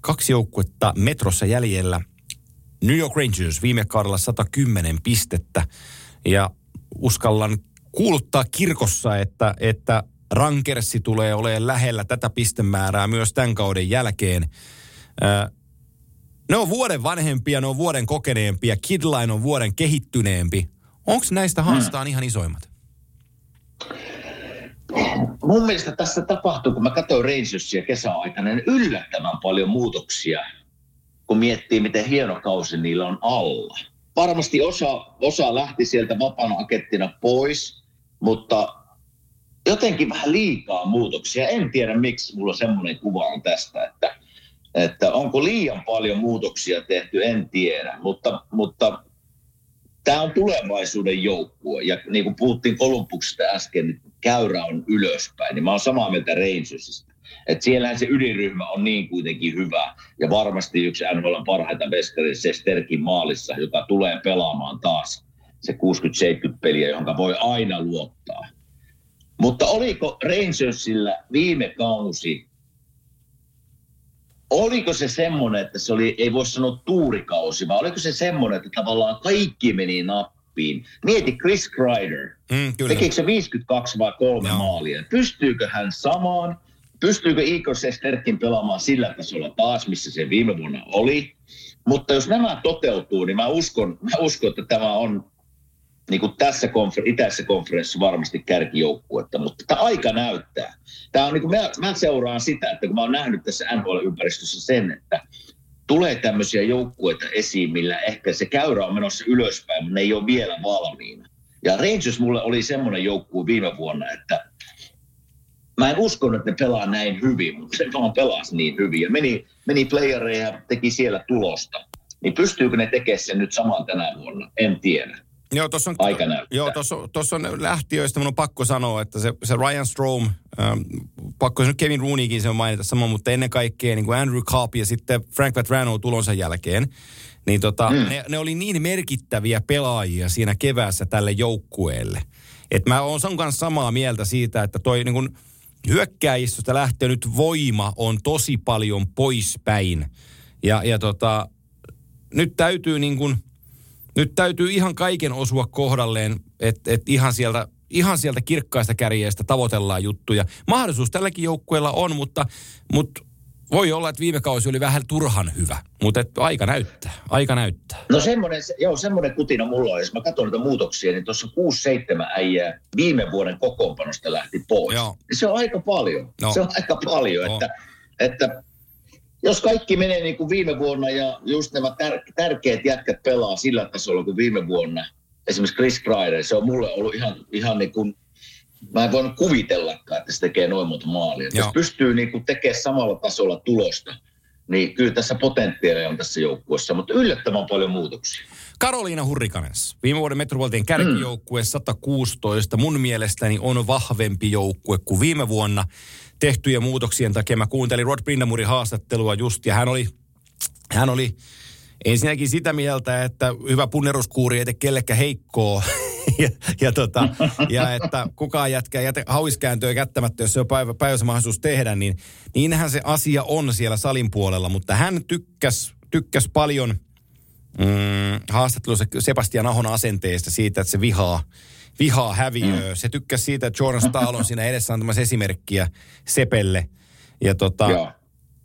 kaksi joukkuetta metrossa jäljellä. New York Rangers viime kaudella 110 pistettä. Ja uskallan kuuluttaa kirkossa, että, että Rankersi tulee olemaan lähellä tätä pistemäärää myös tämän kauden jälkeen. Ne on vuoden vanhempia, ne on vuoden kokeneempia, Kidline on vuoden kehittyneempi. Onko näistä haastaan hmm. ihan isoimmat? Mun mielestä tässä tapahtuu, kun mä katsoin Rangersia kesäaikana, niin yllättävän paljon muutoksia, kun miettii, miten hieno kausi niillä on alla. Varmasti osa, osa lähti sieltä vapaana akettina pois, mutta jotenkin vähän liikaa muutoksia. En tiedä, miksi mulla semmoinen kuva on tästä, että, että onko liian paljon muutoksia tehty, en tiedä. Mutta, mutta tämä on tulevaisuuden joukkue. Ja niin kuin puhuttiin Kolumbuksesta äsken, niin käyrä on ylöspäin. Niin mä oon samaa mieltä Rangersista. Että siellähän se ydinryhmä on niin kuitenkin hyvä. Ja varmasti yksi NHL parhaita veskari, se Sterkin maalissa, joka tulee pelaamaan taas se 60-70 peliä, johon voi aina luottaa. Mutta oliko Rangersillä viime kausi, oliko se semmoinen, että se oli, ei voi sanoa tuurikausi, vaan oliko se semmoinen, että tavallaan kaikki meni nappiin? Mieti Chris Kreider. Mm, Tekikö se 52 vai kolme no. maalia? Pystyykö hän samaan? Pystyykö Igor Sesterkin pelaamaan sillä tasolla taas, missä se viime vuonna oli? Mutta jos nämä toteutuu, niin mä uskon, mä uskon että tämä on niin kuin tässä konfer- itäisessä konferenssissa varmasti kärkijoukkuetta, mutta tämä aika näyttää. Tämä on niin kuin, mä, mä seuraan sitä, että kun mä oon nähnyt tässä NHL-ympäristössä sen, että tulee tämmöisiä joukkueita esiin, millä ehkä se käyrä on menossa ylöspäin, mutta ne ei ole vielä valmiina. Ja Rangers mulle oli semmoinen joukkue viime vuonna, että mä en uskonut, että ne pelaa näin hyvin, mutta se vaan pelasi niin hyvin. Ja meni, meni playereja ja teki siellä tulosta. Niin pystyykö ne tekemään sen nyt saman tänä vuonna? En tiedä. Joo, tuossa on, Aika näyttää. joo, tossa, tossa on lähtiöistä, mun on pakko sanoa, että se, se Ryan Strom, ähm, pakko se Kevin Rooneykin se mainita sama, mutta ennen kaikkea niin kuin Andrew Cobb ja sitten Frank Vatrano tulonsa jälkeen, niin tota, mm. ne, ne, oli niin merkittäviä pelaajia siinä keväässä tälle joukkueelle. Että mä oon sun kanssa samaa mieltä siitä, että toi niin kuin hyökkääjistöstä lähtenyt voima on tosi paljon poispäin. Ja, ja tota, nyt täytyy niin kuin, nyt täytyy ihan kaiken osua kohdalleen, että et ihan sieltä ihan sieltä kirkkaista kärjeistä tavoitellaan juttuja. Mahdollisuus tälläkin joukkueella on, mutta, mutta voi olla, että viime kausi oli vähän turhan hyvä, mutta et aika näyttää, aika näyttää. No semmoinen, joo, semmoinen kutina mulla on. Jos mä katson niitä muutoksia, niin tuossa 6-7 äijää viime vuoden kokoonpanosta lähti pois. Joo. Se on aika paljon. No. Se on aika paljon, No. että, että jos kaikki menee niin kuin viime vuonna ja just nämä tär- tärkeät jätkät pelaa sillä tasolla kuin viime vuonna, esimerkiksi Chris Kreider, se on mulle ollut ihan, ihan niin kuin, mä en voinut kuvitellakaan, että se tekee noin monta maalia. Joo. Jos pystyy niin kuin tekemään samalla tasolla tulosta, niin kyllä tässä potentiaalia on tässä joukkueessa, mutta yllättävän paljon muutoksia. Karoliina Hurrikanens, viime vuoden Metropolitan kärkijoukkue 116, mun mielestäni on vahvempi joukkue kuin viime vuonna tehtyjen muutoksien takia. Mä kuuntelin Rod Brindamurin haastattelua just, ja hän oli, hän oli ensinnäkin sitä mieltä, että hyvä punneruskuuri ei tee kellekään heikkoa. ja, ja, tota, ja että kukaan jätkää jätä, hauiskääntöä kättämättä, jos se on päivä, päivässä mahdollisuus tehdä, niin niinhän se asia on siellä salin puolella. Mutta hän tykkäs, tykkäs paljon – mm, haastattelussa Sebastian Ahon asenteesta siitä, että se vihaa, vihaa häviöä. Mm. Se tykkäsi siitä, että Jordan Stahl on siinä edessä antamassa esimerkkiä Sepelle. Ja tota, Joo.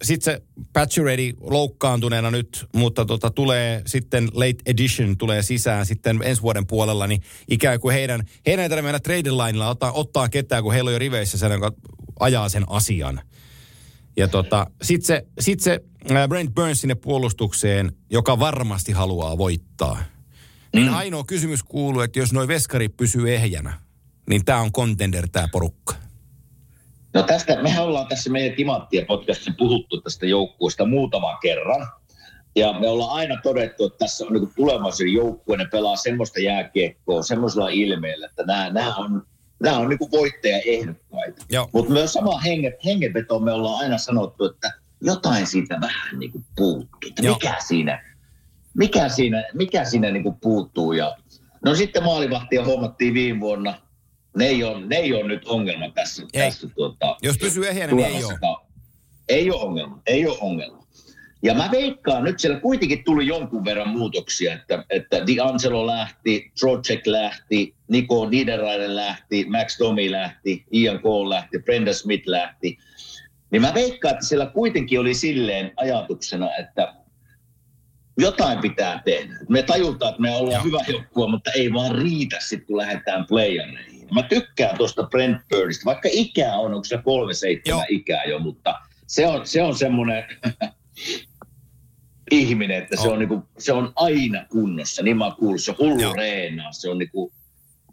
sitten se Patcheredi loukkaantuneena nyt, mutta tota, tulee sitten late edition tulee sisään sitten ensi vuoden puolella, niin ikään kuin heidän, heidän ei tarvitse mennä trade linella ottaa, ottaa ketään, kun heillä on jo riveissä sen, joka ajaa sen asian. Ja tota, sitten se, sit se ää, Brent Burns sinne puolustukseen, joka varmasti haluaa voittaa. Niin ainoa kysymys kuuluu, että jos noi veskari pysyy ehjänä, niin tämä on contender tämä porukka. No tästä, mehän ollaan tässä meidän Timanttia podcastissa puhuttu tästä joukkueesta muutaman kerran. Ja me ollaan aina todettu, että tässä on niin tulevaisuuden joukkue, ne pelaa semmoista jääkiekkoa, semmoisella ilmeellä, että nämä, nämä on, nämä on niin voittajaehdokkaita. Mutta myös sama henget, hengenveto me ollaan aina sanottu, että jotain siitä vähän niin kuin puuttuu. Mikä siinä, mikä siinä, mikä siinä niin kuin puuttuu. Ja, no sitten maalivahtia huomattiin viime vuonna. Ne ei ole, ne ei ole nyt ongelma tässä. Ei. tässä tuota, Jos pysyy ehjänä, niin ei ole. Ei ole ongelma, ei ole ongelma. Ja mä veikkaan, nyt siellä kuitenkin tuli jonkun verran muutoksia, että, että D'Angelo lähti, Trocek lähti, Nico Niederreiter lähti, Max Domi lähti, Ian Cole lähti, Brenda Smith lähti. Niin mä veikkaan, että siellä kuitenkin oli silleen ajatuksena, että jotain pitää tehdä. Me tajutaan, että me ollaan Joo. hyvä joukkue, mutta ei vaan riitä sitten, kun lähdetään playereihin. Mä tykkään tuosta Brent Birdistä, vaikka ikää on, onko se kolme seitsemän Joo. ikää jo, mutta se on, se on semmoinen ihminen, että se On. niinku, se on aina kunnossa. Niin mä oon kuullut, se on hullu Joo. reenaa. Se on, niinku,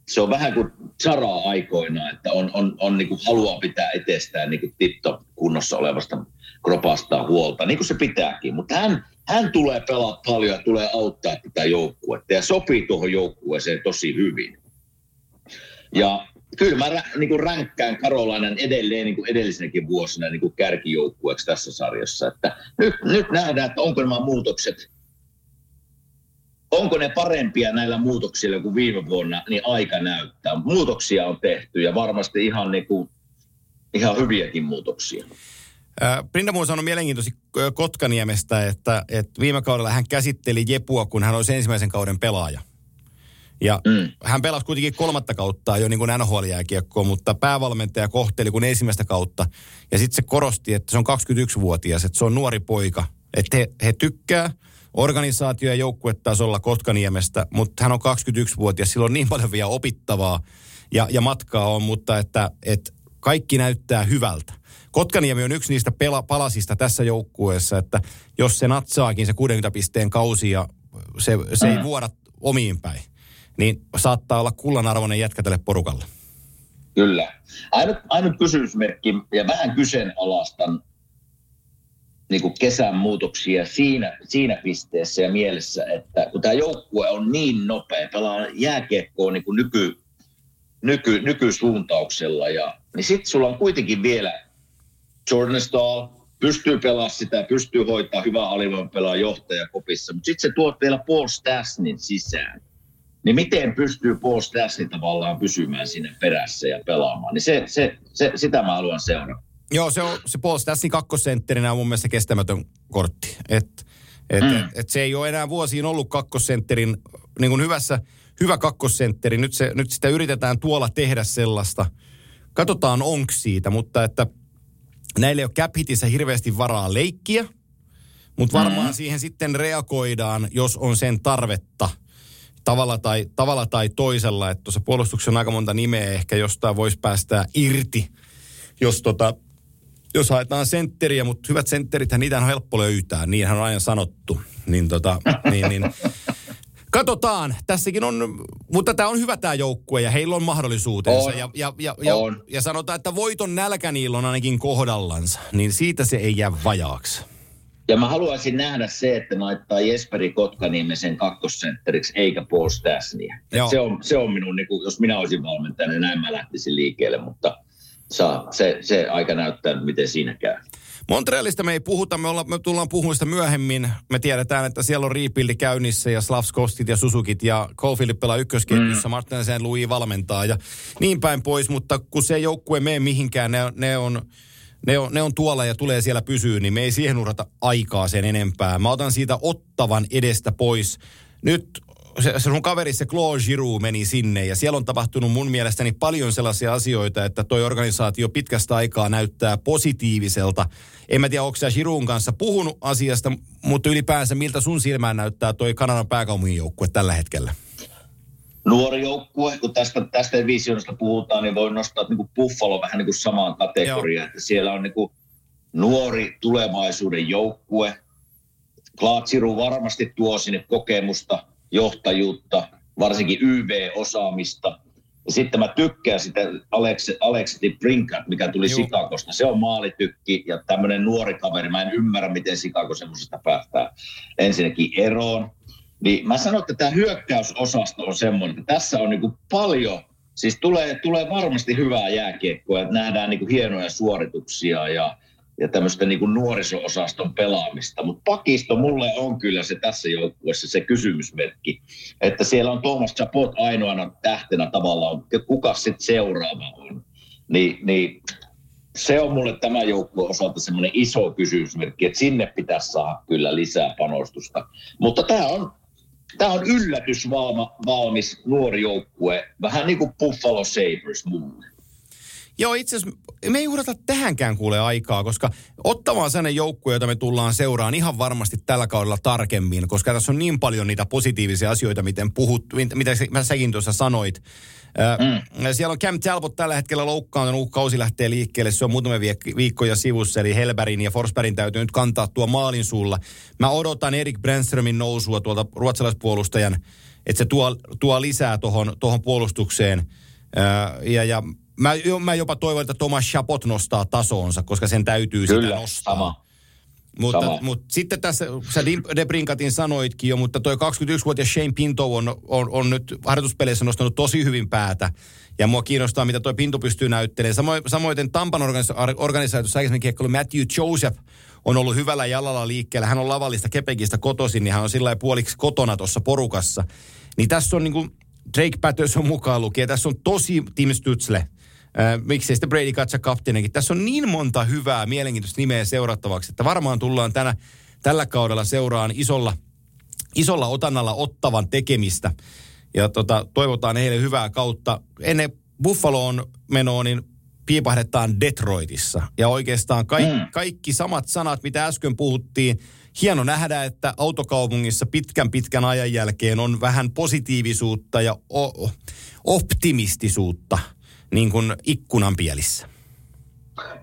se on vähän kuin Saraa aikoinaan, että on, on, on niinku, haluaa pitää etsestään niinku tip-top kunnossa olevasta kropastaa huolta, niin kuin se pitääkin. Mutta hän, hän tulee pelaa paljon ja tulee auttaa tätä joukkuetta ja sopii tuohon joukkueeseen tosi hyvin. Ja kyllä mä niin kuin ränkkään Karolainen edelleen niin kuin edellisenäkin vuosina niin kuin kärkijoukkueeksi tässä sarjassa. Että nyt, nyt nähdään, että onko nämä muutokset, onko ne parempia näillä muutoksilla kuin viime vuonna, niin aika näyttää. Muutoksia on tehty ja varmasti ihan, niin kuin, ihan hyviäkin muutoksia. Äh, Brindamuun sanoi mielenkiintoisesti Kotkaniemestä, että, että viime kaudella hän käsitteli Jepua, kun hän olisi ensimmäisen kauden pelaaja. Ja Mm. hän pelasi kuitenkin kolmatta kautta jo niin kuin NHL-jääkiekkoa, mutta päävalmentaja kohteli kuin ensimmäistä kautta. Ja sitten se korosti, että se on 21-vuotias, että se on nuori poika. Että he, he tykkää organisaatio- ja joukkuetasolla Kotkaniemestä, mutta hän on 21-vuotias, sillä on niin paljon vielä opittavaa ja, ja matkaa on, mutta että, että kaikki näyttää hyvältä. Kotkaniemi on yksi niistä pela, palasista tässä joukkueessa, että jos se natsaakin se 60 pisteen kausi ja se, se ei vuoda omiin päin, niin saattaa olla kullanarvoinen jätkä tälle porukalle. Kyllä. Ainut, ainut kysymysmerkki, ja vähän kyseenalaistan, niin kuin kesän muutoksia siinä, siinä pisteessä ja mielessä, että kun tämä joukkue on niin nopea, pelaa jääkiekkoa niin kuin nyky, nyky, nykysuuntauksella, ja, niin sitten sulla on kuitenkin vielä Jordan Stahl, pystyy pelaamaan sitä, pystyy hoitaa hyvää alivoiman pelaa johtaja kopissa, mutta sitten se tuot vielä Paul Stasnin sisään. Niin miten pystyy Paul Stasnin tavallaan pysymään sinne perässä ja pelaamaan, niin se, se, se, sitä mä haluan seurata. Joo, se, on, se Paul Stassin kakkosentterinä on mun mielestä kestämätön kortti. Et, et, mm. et, et se ei ole enää vuosiin ollut kakkosentterin, niin kuin hyvässä, hyvä kakkosentteri. Nyt, se, nyt sitä yritetään tuolla tehdä sellaista. Katsotaan onko siitä, mutta että näille ei ole cap hirveästi varaa leikkiä. Mutta varmaan mm. siihen sitten reagoidaan, jos on sen tarvetta tavalla tai, tavalla tai toisella. Että tuossa puolustuksessa on aika monta nimeä ehkä jostain voisi päästää irti, jos tota, jos haetaan sentteriä, mutta hyvät sentterithän, niitä on helppo löytää, niinhän on aina sanottu. Niin tota, niin, niin. Katsotaan, tässäkin on, mutta tämä on hyvä tämä joukkue ja heillä on mahdollisuutensa. On. Ja, ja, ja, ja, On. ja sanotaan, että voiton nälkä niillä on ainakin kohdallansa, niin siitä se ei jää vajaaksi. Ja mä haluaisin nähdä se, että laittaa Jesperi Kotkaniemen sen kakkosentteriksi, eikä Paul Stasnia. Se on, se on minun, niin kuin, jos minä olisin valmentaja, niin näin mä lähtisin liikkeelle, mutta saa, se, se aika näyttää, miten siinä käy. Montrealista me ei puhuta, me, olla, me tullaan puhumaan sitä myöhemmin. Me tiedetään, että siellä on rebuildi käynnissä ja Slavskostit ja Susukit ja Caulfield pelaa ykkösketjussa, mm. Martin Saint Louis valmentaa ja niin päin pois, mutta kun se joukkue mene mihinkään, ne, ne on ne on, ne on tuolla ja tulee siellä pysyä, niin me ei siihen urata aikaa sen enempää. Mä otan siitä ottavan edestä pois. Nyt se, se sun kaveri, se Claude Giroux meni sinne ja siellä on tapahtunut mun mielestäni paljon sellaisia asioita, että toi organisaatio pitkästä aikaa näyttää positiiviselta. En mä tiedä, onko sä Giroun kanssa puhunut asiasta, mutta ylipäänsä miltä sun silmään näyttää toi Kanadan pääkaupungin joukkue tällä hetkellä? Nuori joukkue, kun tästä, tästä divisioonasta puhutaan, niin voi nostaa niin kuin Buffalo vähän niin kuin samaan kategoriaan. Että siellä on niin kuin nuori tulevaisuuden joukkue. Klaatsiru varmasti tuo sinne kokemusta, johtajuutta, varsinkin YV-osaamista. Ja sitten mä tykkään sitä Alex, Alex Brinkat, mikä tuli Juu. Sikakosta. Se on maalitykki ja tämmöinen nuori kaveri. Mä en ymmärrä, miten Sikako semmoisesta päästää ensinnäkin eroon. Niin mä sanon, että tämä hyökkäysosasto on semmoinen, että tässä on niinku paljon, siis tulee, tulee varmasti hyvää jääkiekkoa, että nähdään niinku hienoja suorituksia ja, ja tämmöistä niinku nuoriso-osaston pelaamista. Mutta pakisto mulle on kyllä se tässä joukkueessa se kysymysmerkki, että siellä on Thomas Chapot ainoana tähtenä tavallaan, kuka sitten seuraava on. Ni, niin se on mulle tämän joukkueen osalta semmoinen iso kysymysmerkki, että sinne pitäisi saada kyllä lisää panostusta. Mutta tämä on, tämä on yllätysvalmis nuori joukkue, vähän niin kuin Buffalo Sabres mulle. Joo, itse asiassa me ei uhrata tähänkään kuule aikaa, koska ottamaan sellainen joukkue, jota me tullaan seuraan ihan varmasti tällä kaudella tarkemmin, koska tässä on niin paljon niitä positiivisia asioita, miten puhut, mit- mitä mä säkin tuossa sanoit. Mm. Siellä on Cam Talbot tällä hetkellä loukkaantunut, kausi lähtee liikkeelle, se on muutamia viik- viikkoja sivussa, eli Helberin ja Forsbergin täytyy nyt kantaa tuo maalin suulla. Mä odotan Erik Brännströmin nousua tuolta ruotsalaispuolustajan, että se tuo, tuo lisää tuohon tohon puolustukseen. Ja, ja mä, jo- mä jopa toivon, että Thomas Chapot nostaa tasoonsa, koska sen täytyy sitä Kyllä, nostaa. sama. Mutta, Sama. mutta sitten tässä, sä Debrinkatin sanoitkin jo, mutta toi 21-vuotias Shane Pinto on, on, on nyt harjoituspeleissä nostanut tosi hyvin päätä. Ja mua kiinnostaa, mitä toi Pinto pystyy näyttelemään. Samoin, samoin Tampan organisa- organisaatiossa aikaisemmin kiekkoilu Matthew Joseph on ollut hyvällä jalalla liikkeellä. Hän on lavallista Kepekistä kotoisin, niin hän on sillä puoliksi kotona tuossa porukassa. Niin tässä on niin kuin Drake Patterson mukaan lukien. Tässä on tosi Tim Stutzle. Äh, miksei sitten Brady Katsa kapteeninkin. Tässä on niin monta hyvää, mielenkiintoista nimeä seurattavaksi, että varmaan tullaan tänä, tällä kaudella seuraan isolla, isolla otannalla ottavan tekemistä. Ja tota, toivotaan heille hyvää kautta. Ennen Buffaloon menoa, niin piipahdetaan Detroitissa. Ja oikeastaan ka- Mm. kaikki samat sanat, mitä äsken puhuttiin. Hieno nähdä, että autokaupungissa pitkän pitkän ajan jälkeen on vähän positiivisuutta ja o- optimistisuutta niin kuin ikkunan pielissä.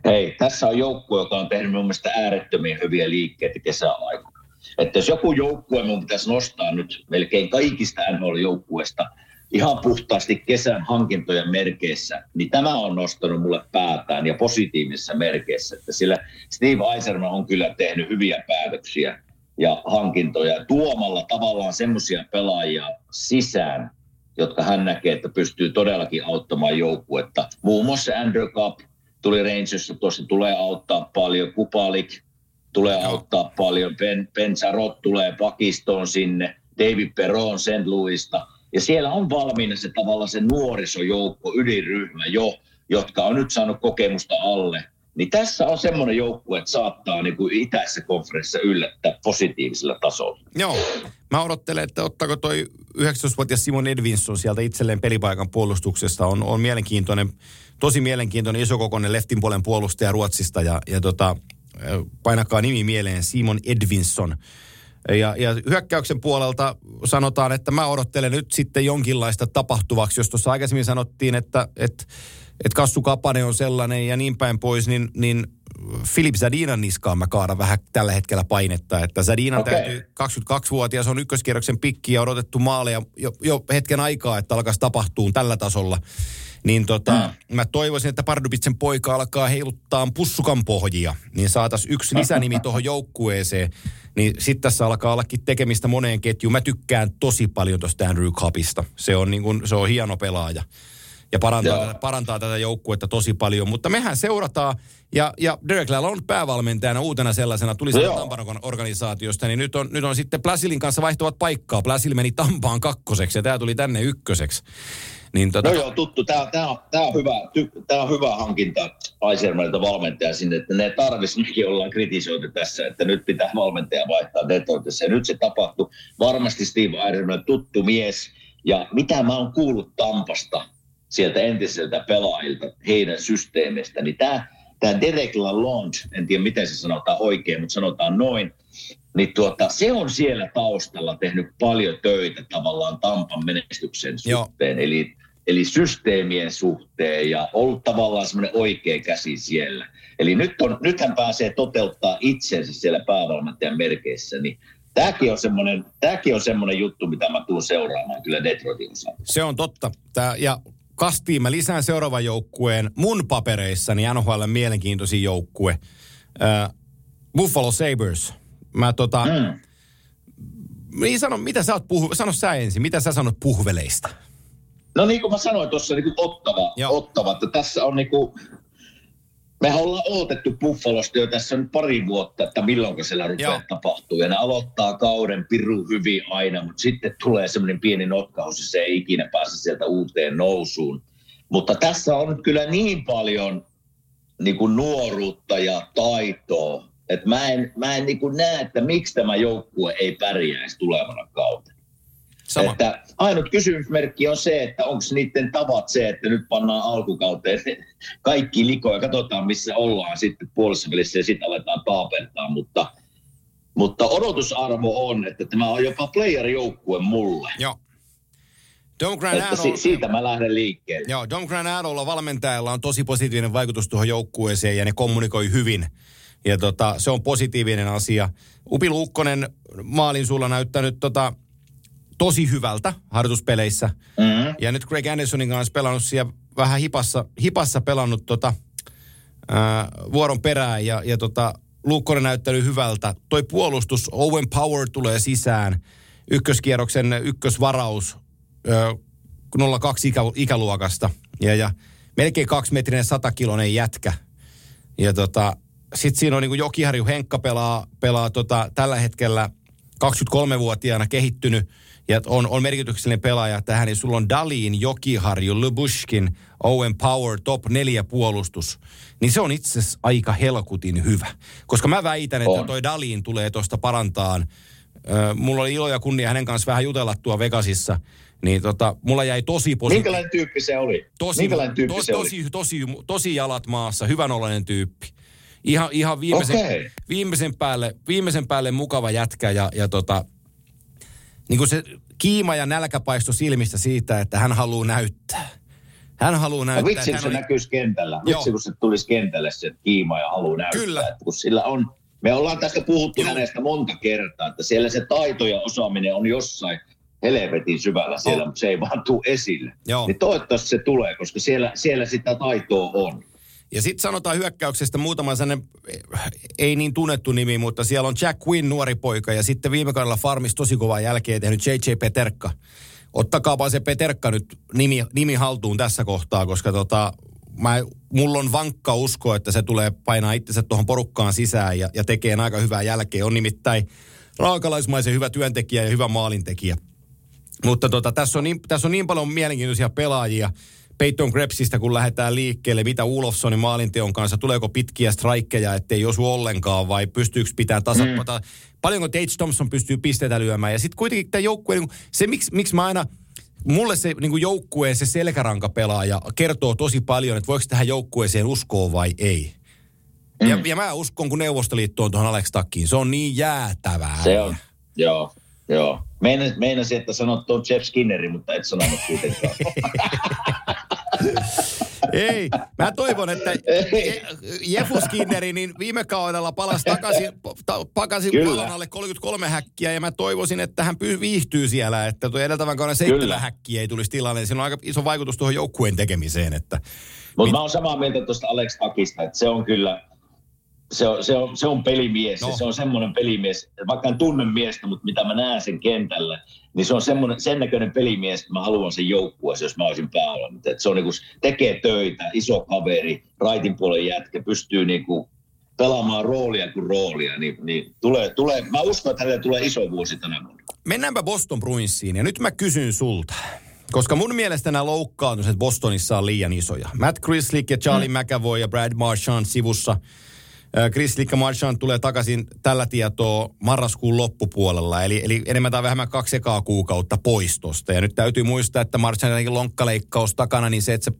Hei, tässä on joukkue, joka on tehnyt mun mielestä äärettömiä hyviä liikkeitä kesäaikana. Että jos joku joukkue mun pitäisi nostaa nyt melkein kaikista NHL-joukkueista ihan puhtaasti kesän hankintojen merkeissä, niin tämä on nostanut mulle päätään ja positiivisessa merkeissä, että sillä Steve Eiserman on kyllä tehnyt hyviä päätöksiä ja hankintoja tuomalla tavallaan semmoisia pelaajia sisään, jotka hän näkee, että pystyy todellakin auttamaan joukkuetta. Muun muassa Andrew Cup tuli Rangersista tuossa, tulee auttaa paljon. Kupalik tulee Joo. auttaa paljon. Ben, ben Sarot tulee pakistoon sinne. David Perron St. Louisista. Ja siellä on valmiina se tavallaan se nuorisojoukko, ydinryhmä jo, jotka on nyt saanut kokemusta alle. Niin tässä on semmoinen joukkue, että saattaa niin kuin itäisessä konferenssissa yllättää positiivisella tasolla. Joo. Mä odottelen, että ottaako toi 19-vuotias Simon Edvinson sieltä itselleen pelipaikan puolustuksesta. On, on mielenkiintoinen, tosi mielenkiintoinen isokokoinen leftin puolen puolustaja Ruotsista. Ja, ja tota, painakaa nimi mieleen, Simon Edvinson. Ja, ja hyökkäyksen puolelta sanotaan, että mä odottelen nyt sitten jonkinlaista tapahtuvaksi, jos tuossa aikaisemmin sanottiin, että, että, että Kassu Kapane on sellainen ja niin päin pois, niin, niin Filip Zadinan niskaan mä kaadan vähän tällä hetkellä painetta, että Zadinan okay. täytyy 22-vuotias on ykköskierroksen pikki ja odotettu maaleja jo, jo hetken aikaa, että alkaisi tapahtua tällä tasolla. Niin tota, mm. mä toivoisin, että Pardubitsen poika alkaa heiluttaa pussukan pohjia, niin saataisiin yksi lisänimi tuohon joukkueeseen. Niin sitten tässä alkaa ollakin tekemistä moneen ketjuun. Mä tykkään tosi paljon tuosta Andrew Cupista. Se on, niin kun, se on hieno pelaaja ja parantaa, tätä, parantaa tätä joukkuetta tosi paljon. Mutta mehän seurataan, ja, ja Derek on päävalmentajana uutena sellaisena, tuli sieltä Tampan organisaatiosta, niin nyt on, nyt on sitten Plasilin kanssa vaihtuvat paikkaa. Plasil meni Tampaan kakkoseksi, ja tämä tuli tänne ykköseksi. Niin tota... No joo, tuttu. Tämä, tämä, on, tämä, on, hyvä, tämä on hyvä hankinta Aisermanilta valmentaja sinne, että ne tarvisi, mekin ollaan kritisoitu tässä, että nyt pitää valmentaja vaihtaa Detroitissa. Ja nyt se tapahtui. Varmasti Steve Eiserman tuttu mies. Ja mitä mä oon kuullut Tampasta, sieltä entiseltä pelaajilta, heidän systeemistä, niin tämä, tämä Derek Lalonde, en tiedä miten se sanotaan oikein, mutta sanotaan noin, niin tuota, se on siellä taustalla tehnyt paljon töitä tavallaan Tampan menestyksen suhteen, eli, eli systeemien suhteen ja ollut tavallaan semmoinen oikea käsi siellä. Eli nyt on, nythän pääsee toteuttaa itsensä siellä päävalmentajan merkeissä, niin Tämäkin on, semmoinen, tämäkin on semmoinen juttu, mitä mä tuun seuraamaan kyllä Detroitin osalta. Se on totta. Tää, ja kastiin mä lisään seuraavan joukkueen mun papereissani NHL mielenkiintoisin joukkue. Uh, Buffalo Sabres. Mä tota... Mm. Niin sano, mitä sä oot puhu, sano sä ensin, mitä sä sanot puhveleista? No niin kuin mä sanoin tuossa, niin ottava, ottava, että tässä on niin kuin, me ollaan odotettu Buffalosta jo tässä nyt pari vuotta, että milloin siellä rupeaa Joo. tapahtuu. Ja ne aloittaa kauden piru hyvin aina, mutta sitten tulee semmoinen pieni notkaus, ja se ei ikinä pääse sieltä uuteen nousuun. Mutta tässä on kyllä niin paljon niin kuin nuoruutta ja taitoa, että mä en, mä en niin kuin näe, että miksi tämä joukkue ei pärjäisi tulevana kautta. Sama. Että ainut kysymysmerkki on se, että onko niiden tavat se, että nyt pannaan alkukauteen kaikki likoja, katsotaan missä ollaan sitten puolessa välissä ja sitten aletaan taapeltaa, mutta, mutta odotusarvo on, että tämä on jopa player-joukkue mulle. Joo. Dom Granado, si- siitä mä lähden liikkeelle. Joo, Dom Granadolla valmentajalla on tosi positiivinen vaikutus tuohon joukkueeseen ja ne kommunikoi hyvin. Ja tota, se on positiivinen asia. Upi Luukkonen maalin sulla näyttänyt tota, tosi hyvältä harjoituspeleissä. Mm-hmm. Ja nyt Greg Andersonin kanssa pelannut siellä vähän hipassa, hipassa pelannut tota, ää, vuoron perään ja, ja tota, Luukkonen näyttänyt hyvältä. Toi puolustus, Owen Power tulee sisään, ykköskierroksen ykkösvaraus, ää, 02 ikä, ikäluokasta ja, ja melkein kaksimetrinen satakilonen jätkä. Ja tota, sitten siinä on niin Jokiharju Henkka pelaa, pelaa tota, tällä hetkellä 23-vuotiaana kehittynyt – ja on, on merkityksellinen pelaaja tähän, niin sulla on Dalin, Jokiharju, Lubushkin, Owen Power, top neljä puolustus, niin se on itse asiassa aika helkutin hyvä. Koska mä väitän, että on. toi Dalin tulee tuosta parantaan. mulla oli ilo ja kunnia hänen kanssa vähän jutella tuo Vegasissa, niin tota, mulla jäi tosi positiivinen. Minkälainen tyyppi se oli? Tosi, Minkälainen tyyppi to, se tosi, oli? Tosi, tosi, tosi jalat maassa, hyvänolainen tyyppi. Ihan, ihan viimeisen, okay. viimeisen, päälle, viimeisen päälle mukava jätkä ja, ja tota, niin kuin se kiima ja nälkäpaisto silmistä siitä, että hän haluaa näyttää. Hän haluaa näyttää. No, vitsi, kun se oli... näkyisi kentällä. Vitsi, kun se tulisi kentälle se kiima ja haluaa näyttää. Kyllä. Että kun sillä on, me ollaan tästä puhuttu Joo. hänestä monta kertaa, että siellä se taito ja osaaminen on jossain helvetin syvällä siellä, On. mutta se ei vaan tule esille. Joo. Niin toivottavasti se tulee, koska siellä, siellä sitä taitoa on. Ja sitten sanotaan hyökkäyksestä muutama sellainen, ei niin tunnettu nimi, mutta siellä on Jack Quinn, nuori poika, ja sitten viime kaudella Farmis tosi kovaa jälkeen tehnyt JJ Peterka. Ottakaapa se Peterka nyt nimi, nimi haltuun tässä kohtaa, koska tota, mä, mulla on vankka usko, että se tulee painaa itsensä tuohon porukkaan sisään ja, ja tekee aika hyvää jälkeä. On nimittäin raakalaismaisen hyvä työntekijä ja hyvä maalintekijä. Mutta tota, tässä, on niin, tässä on niin paljon mielenkiintoisia pelaajia. Peyton Krebsistä, kun lähdetään liikkeelle, mitä Ulofsonin maalinteon kanssa, tuleeko pitkiä strikeja, ettei osu ollenkaan, vai pystyykö pitää tasapainoa. Mm. Paljonko Tate Thompson pystyy pisteitä lyömään. Ja sitten kuitenkin tämä joukkue, niin se miksi, miksi mä aina, mulle se niin joukkueen se selkärankapelaaja kertoo tosi paljon, että voiko tähän joukkueeseen uskoa vai ei. Mm. Ja, ja mä uskon, kun Neuvostoliitto on tuohon Alex Takkiin. Se on niin jäätävää. Se on, joo, joo. Meinas, meinasin, että sanot tuon Jeff Skinneri, mutta et sanonut kuitenkaan. Ei, mä toivon, että Je- Jefu Skinneri niin viime kaudella palasi takaisin, ta, pakasi alle 33 häkkiä ja mä toivoisin, että hän py, viihtyy siellä, että tuo edeltävän kauden seitsemän häkkiä ei tulisi tilanne. Siinä on aika iso vaikutus tuohon joukkueen tekemiseen, että Mutta mä oon samaa mieltä tuosta Alex Takista, että se on kyllä, se on, se on, se on pelimies. No. Se on semmoinen pelimies, vaikka en tunne miestä, mutta mitä mä näen sen kentällä, niin se on semmoinen, sen näköinen pelimies, että mä haluan sen joukkueeseen, jos mä olisin. Että se on niinku, tekee töitä, iso kaveri, raitin puolen jätkä, pystyy niinku pelaamaan roolia kuin roolia, niin, niin tulee, tulee, mä uskon, että hänelle tulee iso vuosi tänä vuonna. Mennäänpä Boston Bruinsiin ja nyt mä kysyn sulta. Koska mun mielestä nämä loukkaantumiset Bostonissa on liian isoja. Matt Chrislick ja Charlie mm. McAvoy ja Brad Marchand sivussa. Äh, Chrislick ja Marchand tulee takaisin tällä tietoa marraskuun loppupuolella. Eli, eli enemmän tai vähemmän kaksi ekaa kuukautta poistosta. Ja nyt täytyy muistaa, että Marchandin lonkkaleikkaus takana, niin se, että se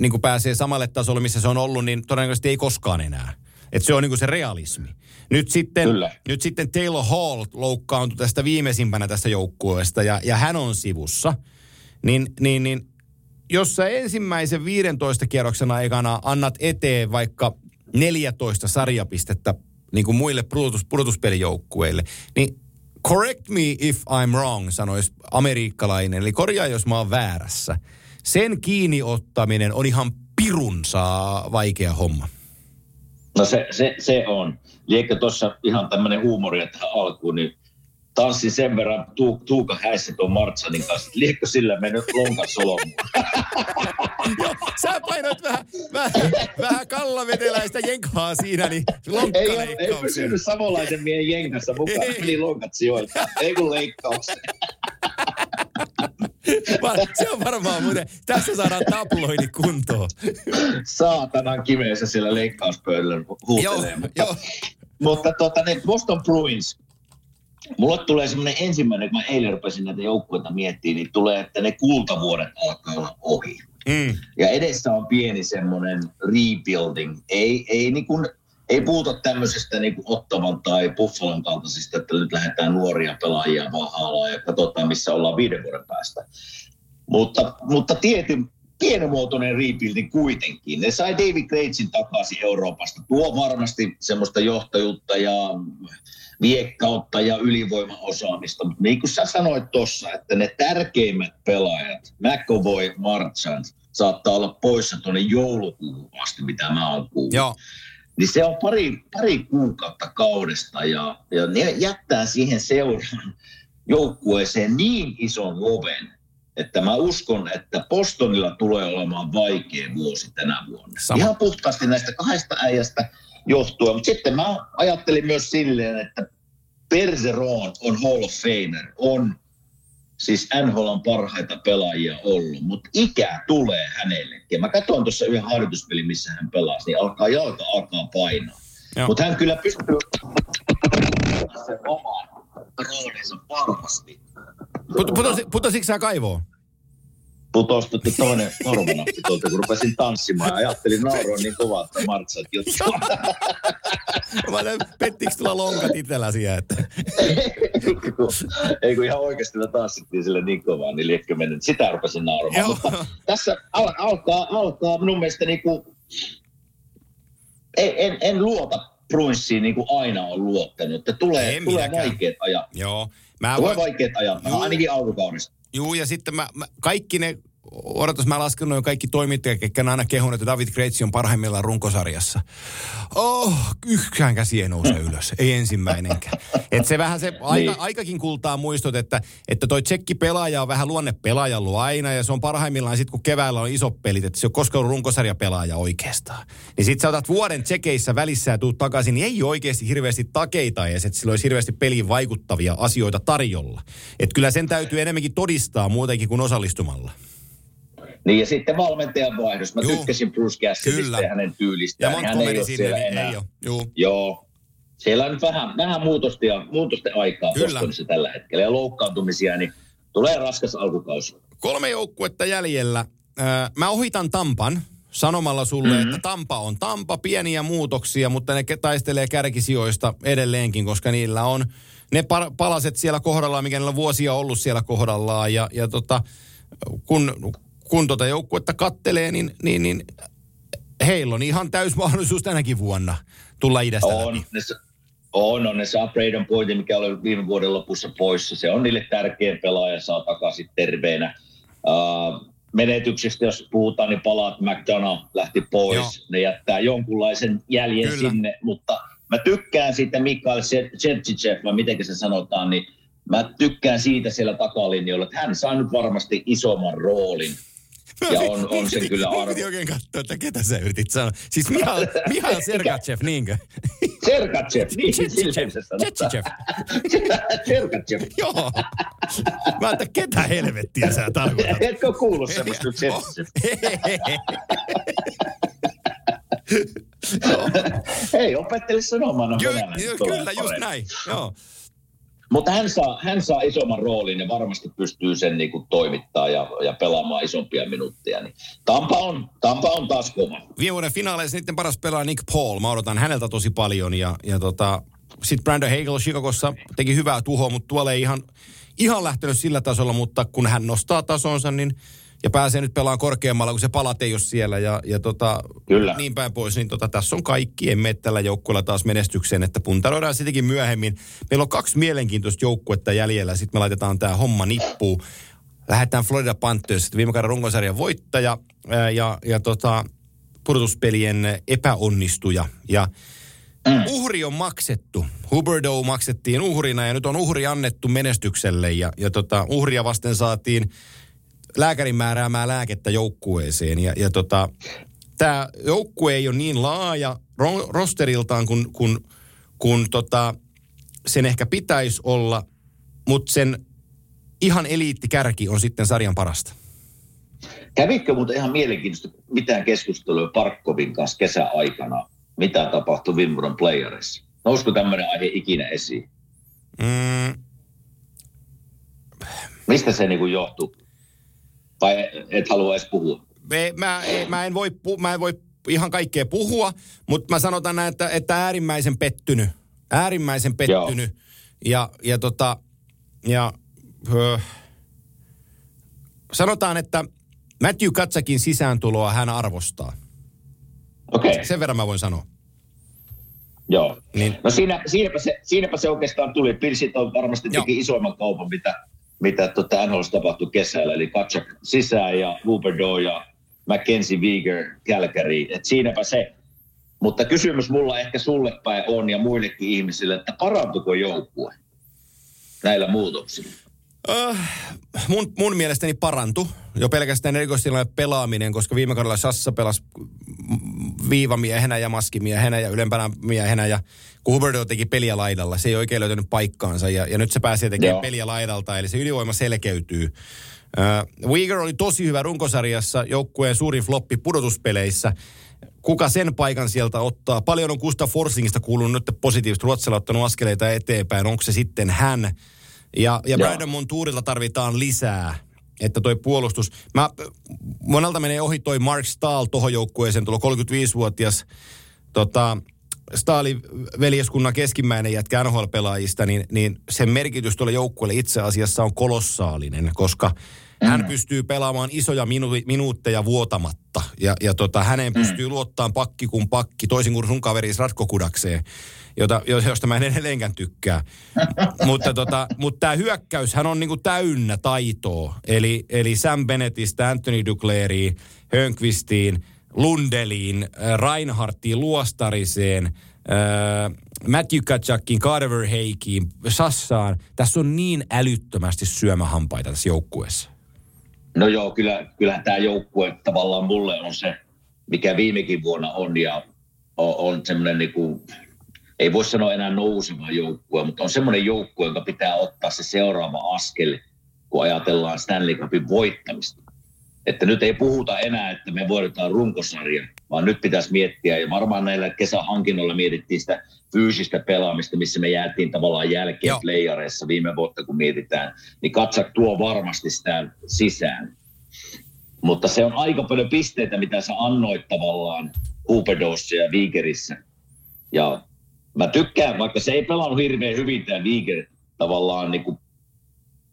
niin kuin pääsee samalle tasolle, missä se on ollut, niin todennäköisesti ei koskaan enää. Että se on niin kuin se realismi. Nyt sitten, Kyllä. nyt sitten Taylor Hall loukkaantui tästä viimeisimpänä tästä joukkueesta ja, ja hän on sivussa. Niin, niin, niin jos sä ensimmäisen 15 kierroksen aikana annat eteen vaikka 14 sarjapistettä niin kuin muille pudotus, pudotuspelijoukkueille, niin correct me if I'm wrong, sanoisi amerikkalainen. Eli korjaa, jos mä oon väärässä. Sen kiinni ottaminen on ihan pirunsaa vaikea homma. No se, se, se on. Liekö tuossa ihan tämmöinen huumoria tähän alkuun, niin tanssin sen verran tu, Tuuka häissä tuon Martsanin kanssa. että Liekö sillä mennyt lonkan solmuun? Joo, sä painoit vähän, vähän, vähän kallaveteläistä jenkaa siinä, niin ei, ole- ei lonkkaleikkauksen. pysynyt savolaisen miehen jenkassa mukaan. Ei. Meni lonkat sijoilta. Ei kun leikkauksen. Se on varmaan muuten, tässä saadaan tabloidi kuntoon. Saatanan kimeessä siellä leikkauspöydällä huutelee. Joo, mutta, joo. mutta tota, ne Boston Bruins, Mulle tulee semmoinen ensimmäinen, kun mä eilen rupesin näitä joukkueita miettimään, niin tulee, että ne kultavuodet alkaa olla ohi. Mm. Ja edessä on pieni semmoinen rebuilding. Ei, ei, niin kuin, ei puhuta tämmöisestä niin kuin Ottavan tai Buffalon kaltaisista, että nyt lähdetään nuoria pelaajia vaan haalaa ja katsotaan, missä ollaan viiden vuoden päästä. Mutta, mutta tietyn pienimuotoinen rebuilding kuitenkin. Ne sai David Gracein takaisin Euroopasta. Tuo varmasti semmoista johtajuutta ja viekkautta ja ylivoimaosaamista. Mutta niin kuin sä sanoit tuossa, että ne tärkeimmät pelaajat, McAvoy, Marchand, saattaa olla poissa tuonne joulukuuhun asti, mitä mä oon kuullut. Joo, Niin se on pari, pari kuukautta kaudesta ja, ja ne jättää siihen seuraan joukkueeseen niin ison loven, että mä uskon, että Bostonilla tulee olemaan vaikea vuosi tänä vuonna. Sama. Ihan puhtaasti näistä kahdesta äijästä johtuen. Mutta sitten mä ajattelin myös silleen, että Bergeron on Hall of Famer, on siis NHLn parhaita pelaajia ollut, mutta ikä tulee hänellekin. Mä katsoin tuossa yhden harjoituspelin, missä hän pelasi, niin alkaa jalka alkaa painaa. Mutta hän kyllä pystyy sen oman roolinsa varmasti. Put, putosi, putositko sä kaivoon? Putosi tuota toinen hormonappi tuolta, kun rupesin tanssimaan ja ajattelin nauroa niin kovaa, että Martsat juttu. Mä pettikö tulla lonkat itselläsi, että... Ei kun ihan oikeasti me tanssittiin sille niin kovaa, niin liekö mennyt. Sitä rupesin nauramaan. Mutta tässä al- alkaa, alkaa minun mielestä niinku, en, en, en luota Bruinsiin niin kuin aina on luottanut. Että tulee, En tulee minäkään. vaikeat ajat. Joo. Mä Tulee voin- vaikeat ajat, ainakin alkukaudesta. Juu, ja sitten mä, mä kaikki ne, odotas mä lasken noin kaikki toimittajat, ketkä on aina kehunut, että David Kreitsi on parhaimmillaan runkosarjassa. Oh, yhtään käsi ei nouse ylös, ei ensimmäinenkään. Et se vähän se aika, Niin. aikakin kultaa muistot, että, että toi tsekki pelaaja on vähän luonne pelaaja ollut aina, ja se on parhaimmillaan sitten kun keväällä on isot pelit, että se on koskaan ollut runkosarjapelaaja oikeastaan. Niin sit sä otat vuoden tsekeissä välissä ja tuut takaisin, niin ei oikeasti hirveästi takeita edes, että sillä olisi hirveästi peliin vaikuttavia asioita tarjolla. Että kyllä sen täytyy enemmänkin todistaa muutenkin kuin osallistumalla. Niin ja sitten valmentajan vaihdos. Mä Juu. tykkäsin Bruce. Cassidystä ja hänen Ja tyylistään. Hän ei ole sinne, siellä niin enää. ei ole. Juu. Joo. Siellä on nyt vähän, vähän muutosta ja, muutosten aikaa. Bostonissa tällä hetkellä. Ja loukkaantumisia, niin tulee raskas alkukausi. Kolme joukkuetta jäljellä. Mä ohitan Tampan sanomalla sulle, mm-hmm. että Tampa on Tampa, pieniä muutoksia, mutta ne taistelee kärkisijoista edelleenkin, koska niillä on ne palaset siellä kohdallaan, mikä niillä on vuosia ollut siellä kohdallaan. Ja, ja tota, kun, kun tota joukkuetta kattelee, niin, niin, niin heillä on ihan täys mahdollisuus tänäkin vuonna tulla idästä läpi. On, ne, sa- on, on, ne saa Braden Pointin, mikä oli viime vuoden lopussa poissa. Se on niille tärkeä pelaaja, saa takaisin terveenä. Uh, menetyksestä, jos puhutaan, niin palaat McDonough lähti pois. Joo. Ne jättää jonkunlaisen jäljen Kyllä. sinne, mutta mä tykkään siitä Mikael Sergicev, vai miten se sanotaan, niin mä tykkään siitä siellä takalinjoilla, että hän saa nyt varmasti isomman roolin. Ja on, on se kyllä arvo. oikein katsoa, että ketä sä yritit sanoa. Siis Mihail, Mihail Sergachev, niinkö? Sergachev, niin silleen se sanotaan. Tsetchichev. Sergachev. Joo. Mä että ketä helvettiä sä tarkoitat? Etkö kuullut semmoista Sergachev? Hei, opettele sanomaan Ky- kyllä, just näin. Joo. Mutta hän saa, hän saa isomman roolin ja varmasti pystyy sen niin kuin toimittaa ja, ja pelaamaan isompia minuutteja. Niin Tampa, on, Tampa on taas kova. Viime vuoden finaaleissa niiden paras pelaaja Nick Paul. Mä odotan häneltä tosi paljon. Ja, ja tota, sitten Brandon Hagel Chicagossa teki hyvää tuhoa, mutta tuolla ei ihan, ihan lähtenyt sillä tasolla, mutta kun hän nostaa tasonsa, niin ja pääsee nyt pelaamaan korkeammalla, kun se palat ei ole siellä ja, ja tota, Kyllä. niin päin pois, niin tota, tässä on kaikki. Emme tällä joukkueella taas menestykseen, että puntaroidaan sittenkin myöhemmin. Meillä on kaksi mielenkiintoista joukkuetta jäljellä, sitten me laitetaan tämä homma nippuun. Lähdetään Florida Panthers, viime kauden runkosarjan voittaja ää, ja, ja tota, pudotuspelien epäonnistuja. Ja Mm. uhri on maksettu. Huberdo maksettiin uhrina ja nyt on uhri annettu menestykselle ja, ja tota, uhria vasten saatiin lääkärin määräämää lääkettä joukkueeseen. Ja, ja tota, tämä joukkue ei ole niin laaja ro- rosteriltaan kuin, kuin, kuin tota, sen ehkä pitäisi olla, mutta sen ihan eliittikärki on sitten sarjan parasta. Kävitkö muuten ihan mielenkiintoista mitään keskustelua Parkkovin kanssa kesäaikana? Mitä tapahtui vuoden playerissa? Nousko tämmöinen aihe ikinä esiin? Mm, Mistä se niin johtuu? Vai et halua edes puhua? me, mä, mä, en voi, mä en voi ihan kaikkea puhua, mutta mä sanotaan näin, että, että äärimmäisen pettynyt. Äärimmäisen pettynyt. Ja, ja, tota, ja ö, sanotaan, että Matthew Katsakin sisääntuloa hän arvostaa. Okei, okay. Sen verran mä voin sanoa. joo. Niin, No siinä, siinäpä, se, siinäpä se oikeastaan tuli. Pilsit on varmasti Joo. teki isoimman kaupan, mitä, mitä tota NHL tapahtui kesällä. Eli Katsak sisään ja Huberdo ja Mackenzie Weegar Calgary. Et siinäpä se. Mutta kysymys mulla ehkä sulle päin on ja muillekin ihmisille, että parantuko joukkue näillä muutoksilla? Öh, mun, mun mielestäni parantu jo pelkästään erikoistilanne pelaaminen, koska viime kaudella Sassa pelasi viivamiehenä ja maskimiehenä ja ylempänä miehenä ja kun Huberto teki peliä laidalla, se ei oikein löytänyt paikkaansa ja, ja nyt se pääsee tekemään Joo. peliä laidalta, eli se ylivoima selkeytyy. Uh, Uyghur oli tosi hyvä runkosarjassa, joukkueen suurin floppi pudotuspeleissä. Kuka sen paikan sieltä ottaa? Paljon on Gustav Forsingista kuulunut nyt positiivisesti. Ruotsilla ottanut askeleita eteenpäin. Onko se sitten hän? Ja, ja. Brandon Montourilla tarvitaan lisää, että toi puolustus. Mä, monelta menee ohi toi Mark Stahl tohon joukkueeseen, tulo 35-vuotias tota, Stahlin veljeskunnan keskimmäinen jätkä NHL-pelaajista, niin, niin sen merkitys tuolle joukkueelle itse asiassa on kolossaalinen, koska Hän mm. pystyy pelaamaan isoja minu- minuutteja vuotamatta. Ja, ja tota, häneen mm. pystyy luottaan pakki kuin pakki, toisin kuin sun kaveri Ratko Kudakseen, jota, josta mä en edelleenkään tykkää. mutta tota, mutta tämä hyökkäys, hän on niinku täynnä taitoa. Eli, eli Sam Bennettistä, Anthony Duclairia, Hönkvistiin, Lundeliin, äh, Reinhardtiin, Luostariseen, äh, Matthew Kachakin, Carver Heikiin, Sassaan. Tässä on niin älyttömästi syömähampaita tässä joukkueessa. No joo, kyllä, kyllä tämä joukkue tavallaan mulle on se, mikä viimekin vuonna on ja on, semmoinen niin kuin, ei voi sanoa enää nouseva joukkue, mutta on semmoinen joukkue, joka pitää ottaa se seuraava askel, kun ajatellaan Stanley Cupin voittamista. Että nyt ei puhuta enää, että me voitetaan runkosarja, vaan nyt pitäisi miettiä, ja varmaan näillä kesähankinnoilla mietittiin sitä fyysistä pelaamista, missä me jäätiin tavallaan jälkeen Joo. playareissa viime vuotta, kun mietitään, niin katsak tuo varmasti sitä sisään. Mutta se on aika paljon pisteitä, mitä sä annoit tavallaan Huupedossa ja Viikerissä. Ja mä tykkään, vaikka se ei pelannut hirveän hyvin tämä Viiker tavallaan niin kuin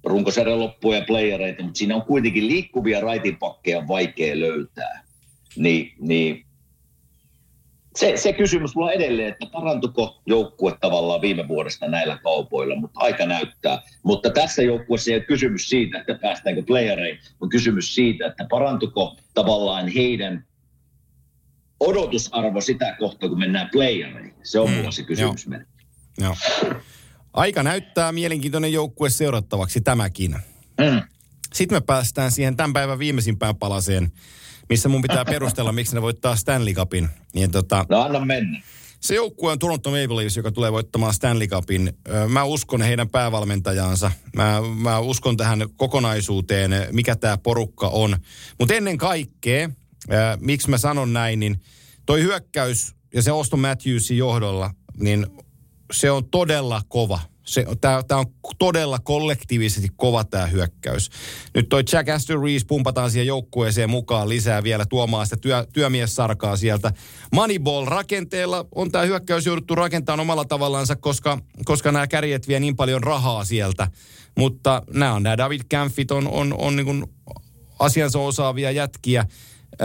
runkosarjan loppuja ja playereita, mutta siinä on kuitenkin liikkuvia raitinpakkeja vaikea löytää. Ni, niin se, se kysymys mulla on edelleen, että parantuko joukkue tavallaan viime vuodesta näillä kaupoilla, mutta aika näyttää. Mutta tässä joukkueessa ei ole kysymys siitä, että päästäänkö playereihin, on kysymys siitä, että parantuko tavallaan heidän odotusarvo sitä kohtaa, kun mennään playereihin. Se on mm, mulla se kysymys. Joo. Joo. Aika näyttää mielenkiintoinen joukkue seurattavaksi tämäkin. Mm. Sitten me päästään siihen tämän päivän viimeisimpään palaseen, missä mun pitää perustella, miksi ne voittaa Stanley Cupin. Niin tota, no anna mennä. Se joukkue on Toronto Maple Leafs, joka tulee voittamaan Stanley Cupin. Mä uskon heidän päävalmentajansa. Mä, mä uskon tähän kokonaisuuteen, mikä tämä porukka on. Mutta ennen kaikkea, äh, miksi mä sanon näin, niin toi hyökkäys ja se Oston Matthewsin johdolla, niin se on todella kova. Tämä on todella kollektiivisesti kova tämä hyökkäys. Nyt toi Jack Astor Reese pumpataan siihen joukkueeseen mukaan lisää vielä tuomaan sitä työ, työmiessarkaa sieltä. Moneyball-rakenteella on tämä hyökkäys jouduttu rakentamaan omalla tavallaansa, koska, koska nämä kärjet vie niin paljon rahaa sieltä. Mutta nämä on nämä David Campfit on, on, on niin asiansa osaavia jätkiä.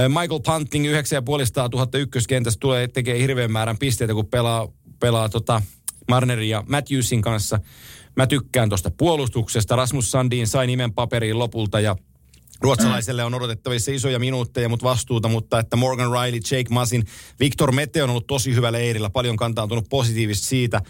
Michael Punting 9500 000 ykköskentässä tulee tekee hirveän määrän pisteitä, kun pelaa, pelaa tota, Marnerin ja Matthewsin kanssa. Mä tykkään tuosta puolustuksesta. Rasmus Sandin sai nimen paperiin lopulta ja Ruotsalaiselle on odotettavissa isoja minuutteja, mutta vastuuta, mutta että Morgan Riley, Jake Masin, Victor Mete on ollut tosi hyvä leirillä, paljon kantautunut positiivisesti siitä.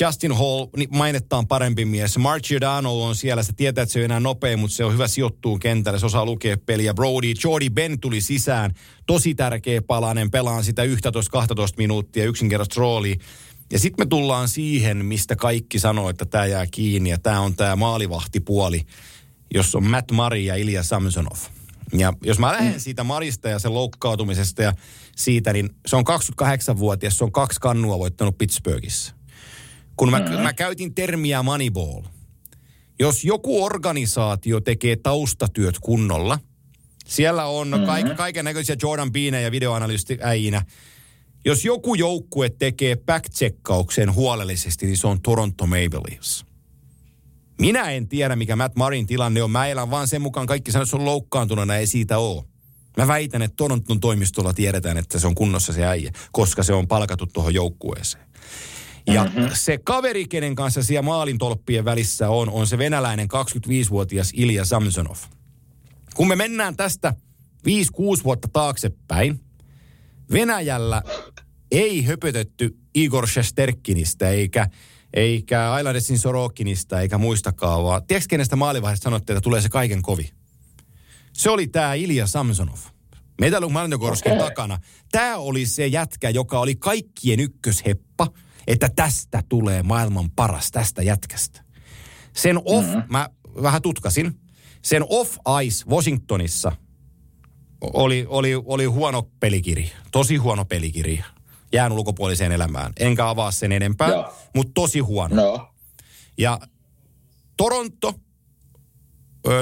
Justin Hall niin mainettaan parempi mies. Mark Giordano on siellä, se tietää, että se ei enää nopea, mutta se on hyvä sijoittuu kentälle, se osaa lukea peliä. Brody, Jordi Ben tuli sisään, tosi tärkeä palanen, pelaan sitä 11-12 minuuttia, yksinkertaista roolia. Ja sitten me tullaan siihen, mistä kaikki sanoo, että tämä jää kiinni ja tämä on tämä maalivahtipuoli, jos on Matt Murray ja Ilja Samsonov. Ja jos mä lähden mm. siitä Marista ja sen loukkautumisesta ja siitä, niin se on 28-vuotias, se on kaksi kannua voittanut Pittsburghissa. Kun mä, mm-hmm. mä käytin termiä Moneyball. Jos joku organisaatio tekee taustatyöt kunnolla, siellä on mm-hmm. kaiken näköisiä Jordan Beanejä ja videoanalysti äijinä, jos joku joukkue tekee back huolellisesti, niin se on Toronto Maple Leafs. Minä en tiedä, mikä Matt Marin tilanne on. Mä elän vaan sen mukaan kaikki sanoo, että se on loukkaantunut, ei siitä ole. Mä väitän, että Toronton toimistolla tiedetään, että se on kunnossa se äijä, koska se on palkattu tuohon joukkueeseen. Ja mm-hmm. se kaveri, kenen kanssa siellä maalintolppien välissä on, on se venäläinen 25-vuotias Ilja Samsonov. Kun me mennään tästä 5-6 vuotta taaksepäin, Venäjällä ei höpötetty Igor Shesterkinistä eikä, eikä Ailadesin Sorokinista eikä muistakaan, vaan tiedätkö kenestä maalivaiheesta sanotte, että tulee se kaiken kovi? Se oli tämä Ilja Samsonov. Metaluk Magnitogorskin okay. takana. Tämä oli se jätkä, joka oli kaikkien ykkösheppa, että tästä tulee maailman paras tästä jätkästä. Sen off, mm-hmm. mä vähän tutkasin, sen off-ice Washingtonissa oli, oli, oli huono pelikirja. Tosi huono pelikirja. Jään ulkopuoliseen elämään. Enkä avaa sen enempää, mutta tosi huono. No. Ja Toronto,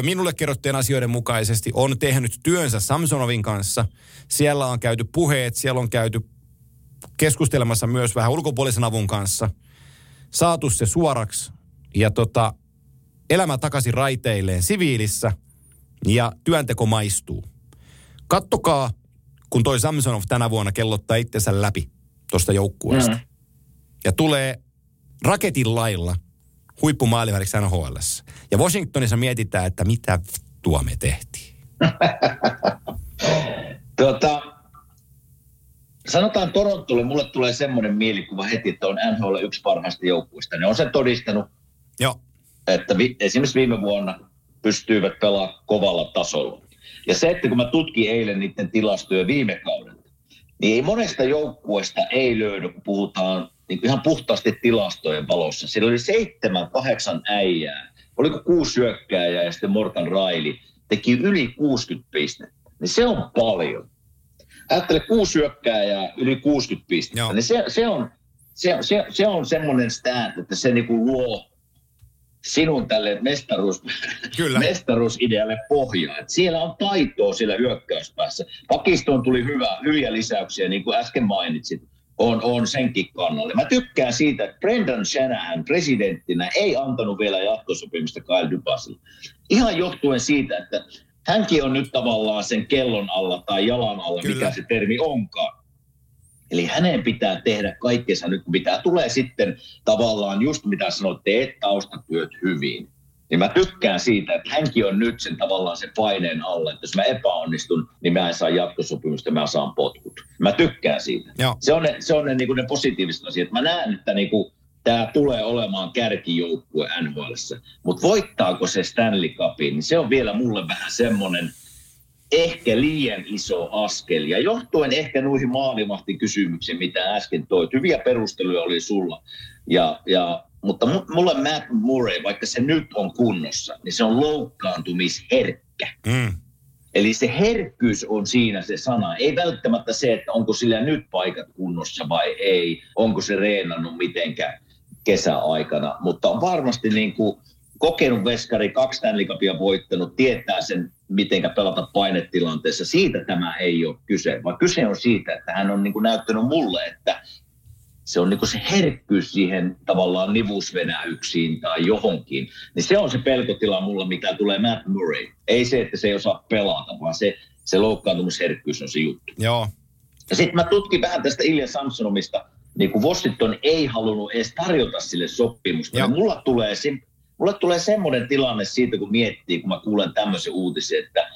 minulle kerrottujen asioiden mukaisesti, on tehnyt työnsä Samsonovin kanssa. Siellä on käyty puheet, siellä on käyty keskustelemassa myös vähän ulkopuolisen avun kanssa. Saatu se suoraksi ja tota, elämä takaisin raiteilleen siviilissä – ja työnteko maistuu. Kattokaa, kun toi Samsonov tänä vuonna kellottaa itsensä läpi tuosta joukkueesta. Mm. Ja tulee raketin lailla huippumaaliväliksi NHL. Ja Washingtonissa mietitään, että mitä tuo me tehtiin. Tota, sanotaan Torontolle, mulle tulee semmoinen mielikuva heti, että on NHL yksi parhaista joukkueista. Ne on sen todistanut, Joo. että vi, esimerkiksi viime vuonna pystyivät pelaamaan kovalla tasolla. Ja se, että kun mä tutkin eilen niiden tilastoja viime kauden, niin ei monesta joukkueesta ei löydy, kun puhutaan niin ihan puhtaasti tilastojen valossa. Siellä oli seitsemän, kahdeksan äijää, oliko kuusi syökkääjää ja sitten Morgan Riley teki yli 60 pistettä. Niin se on paljon. Ajattele kuusi syökkääjää yli 60 pistettä. Joo. Niin se, se, on, se, se, se on semmoinen stat, että se niinku luo sinun tälle mestaruus, Kyllä. mestaruusidealle pohjaa. Et siellä on taitoa siellä hyökkäyspäässä. Pakistoon tuli hyvä, hyviä lisäyksiä, niin kuin äsken mainitsit. On, on senkin kannalle. Mä tykkään siitä, että Brendan Shanahan presidenttinä ei antanut vielä jatkosopimusta Kyle Dubasille. Ihan johtuen siitä, että hänkin on nyt tavallaan sen kellon alla tai jalan alla, Kyllä. mikä se termi onkaan. Eli hänen pitää tehdä kaikkensa nyt, kun pitää tulee sitten tavallaan just mitä sanoit, teet taustatyöt hyvin. Niin mä tykkään siitä, että hänkin on nyt sen tavallaan sen paineen alle, että jos mä epäonnistun, niin mä en saa jatkosopimusta, mä saan potkut. Mä tykkään siitä. Joo. Se on ne, se on ne, niin ne positiiviset asiat. Mä näen, että niin kuin, tämä tulee olemaan kärkijoukkue NHL. Mutta voittaako se Stanley Cupin, niin se on vielä mulle vähän semmoinen ehkä liian iso askel. Ja johtuen ehkä noihin maalivahtikysymyksiin, mitä äsken toit. Hyviä perusteluja oli sulla. Ja, ja, mutta mu- mulle Matt Murray, vaikka se nyt on kunnossa, niin se on loukkaantumisherkkä. Mm. Eli se herkkyys on siinä se sana. Ei välttämättä se, että onko sillä nyt paikat kunnossa vai ei. Onko se reenannut mitenkään kesäaikana. Mutta on varmasti niin kuin kokenut veskari, kaksi Cupia voittanut, tietää sen, miten pelata painetilanteessa. Siitä tämä ei ole kyse, vaan kyse on siitä, että hän on niin kuin näyttänyt mulle, että se on niin kuin se herkkyys siihen tavallaan nivusvenäyksiin tai johonkin. Niin se on se pelkotila mulla, mikä tulee Matt Murray. Ei se, että se ei osaa pelata, vaan se, se loukkaantumisherkkyys on se juttu. Joo. Ja sitten mä tutkin vähän tästä Ilja Samsonomista, niin kuin Washington ei halunnut edes tarjota sille sopimusta. Joo. Ja mulla tulee, se, mulla tulee semmoinen tilanne siitä, kun miettii, kun mä kuulen tämmöisen uutisen, että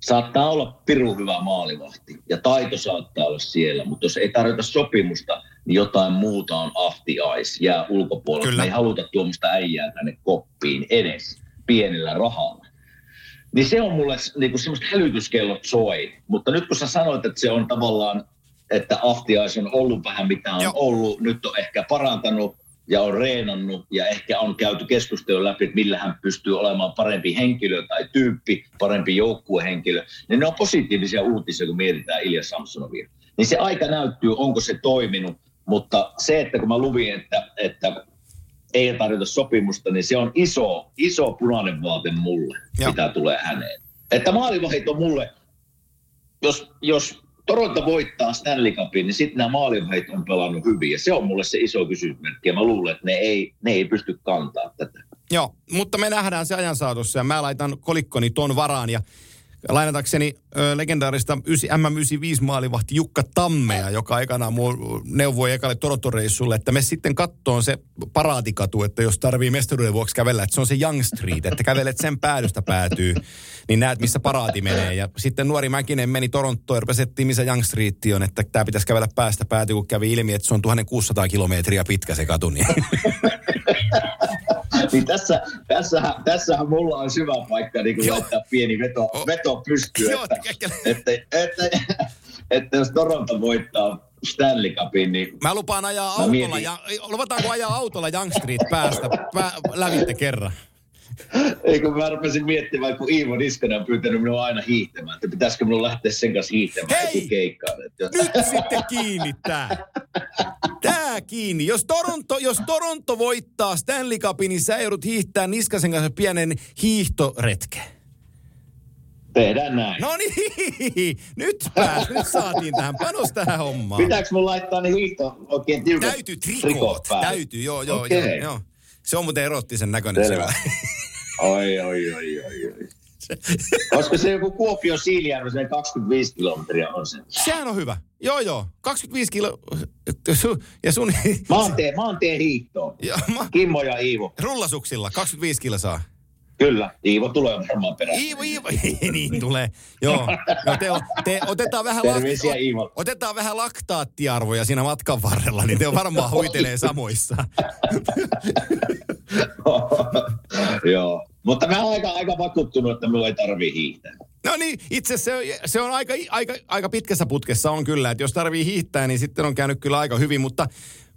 saattaa olla pirun hyvä maalivahti ja taito saattaa olla siellä, mutta jos ei tarjota sopimusta, niin jotain muuta on afti ice, jää ulkopuolelle. Kyllä. Me ei haluta tuommoista äijää tänne koppiin edes pienellä rahalla. Niin se on mulle niin kuin semmoista hälytyskellot soi. Mutta nyt kun sä sanoit, että se on tavallaan, että Aftiais on ollut vähän mitä on Joo. ollut, nyt on ehkä parantanut ja on reenannut ja ehkä on käyty keskustelua läpi, että millä hän pystyy olemaan parempi henkilö tai tyyppi, parempi joukkuehenkilö. Niin ne on positiivisia uutisia, kun mietitään Ilja Samsonovia. Niin se aika näyttyy, onko se toiminut, mutta se, että kun mä luvin, että, että ei tarjota sopimusta, niin se on iso, iso punainen vaate mulle, Joo. Mitä tulee häneen. Että maalivahit on mulle, jos, jos Toronto voittaa Stanley Cupin, niin sitten nämä maalivahit on pelannut hyvin. Ja se on mulle se iso kysymysmerkki. Ja mä luulen, että ne ei, ne ei pysty kantaa tätä. Joo, mutta me nähdään se ajan saatossa ja mä laitan kolikkoni ton varaan ja lainatakseni ö, legendaarista ysi- M95 maalivahti Jukka Tammea, joka aikanaan mua neuvoi ekalle Toronto-reissulle, että me sitten kattoon se paraatikatu, että jos tarvii mestaruuden vuoksi kävellä, että se on se Young Street, että kävelet sen päädystä päätyy, niin näet missä paraati menee. Ja sitten nuori Mäkinen meni Torontoon ja rupesi etsiä, missä Young Street on, että tämä pitäisi kävellä päästä päätyy, kun kävi ilmi, että se on 1600 kilometriä pitkä se katu. Niin. Niin tässä, tässähän, tässähän mulla on syvä paikka niin Joo. laittaa pieni veto, O- veto pystyyn, että, ehkä- että, että, että, jos Toronto voittaa Stanley Cupin, niin Mä lupaan ajaa Mä autolla, ja, luvataanko ajaa autolla Young Street päästä pää, lävitte kerran? Eikö mä rupesin miettimään, kun Iivo Niskanen on pyytänyt minua aina hiihtämään, että pitäisikö minun lähteä sen kanssa hiihtämään Hei! keikkaan. Että, Nyt sitten kiinni tää. Kiinni. Jos Toronto, jos Toronto voittaa Stanley Cupin, niin sä joudut hiihtää Niskasen kanssa pienen hiihtoretke. Tehdään näin. No niin, nyt pääs, nyt saatiin tähän, panos tähän hommaan. Pitääkö mun laittaa ne hiihto oikein tiukat Täytyy trikoot, täytyy, joo, joo, Okei. joo, joo. Se on muuten erottisen näköinen Selvä. siellä. Oi, oi, oi, oi, Koska se joku Kuopio Siilijärvi, se 25 kilometriä on se. Sehän on hyvä. Joo, joo. 25 kilo... Ja sun... Maantie, maantie hiihtoon. Ja, ma... Kimmo ja Iivo. Rullasuksilla 25 kilsaa. Kyllä, Iivo tulee varmaan perään. Iivo, Iivo, niin tulee. Joo, no te, te, otetaan, vähän Terveisiä Iivo. otetaan vähän laktaattiarvoja siinä matkan varrella, niin te on varmaan huitelee samoissa. Joo, mutta mä oon aika, aika vakuuttunut, että minulla ei tarvii hiihtää. No niin, itse se se on aika, aika, aika pitkässä putkessa on kyllä, että jos tarvii hiihtää, niin sitten on käynyt kyllä aika hyvin, mutta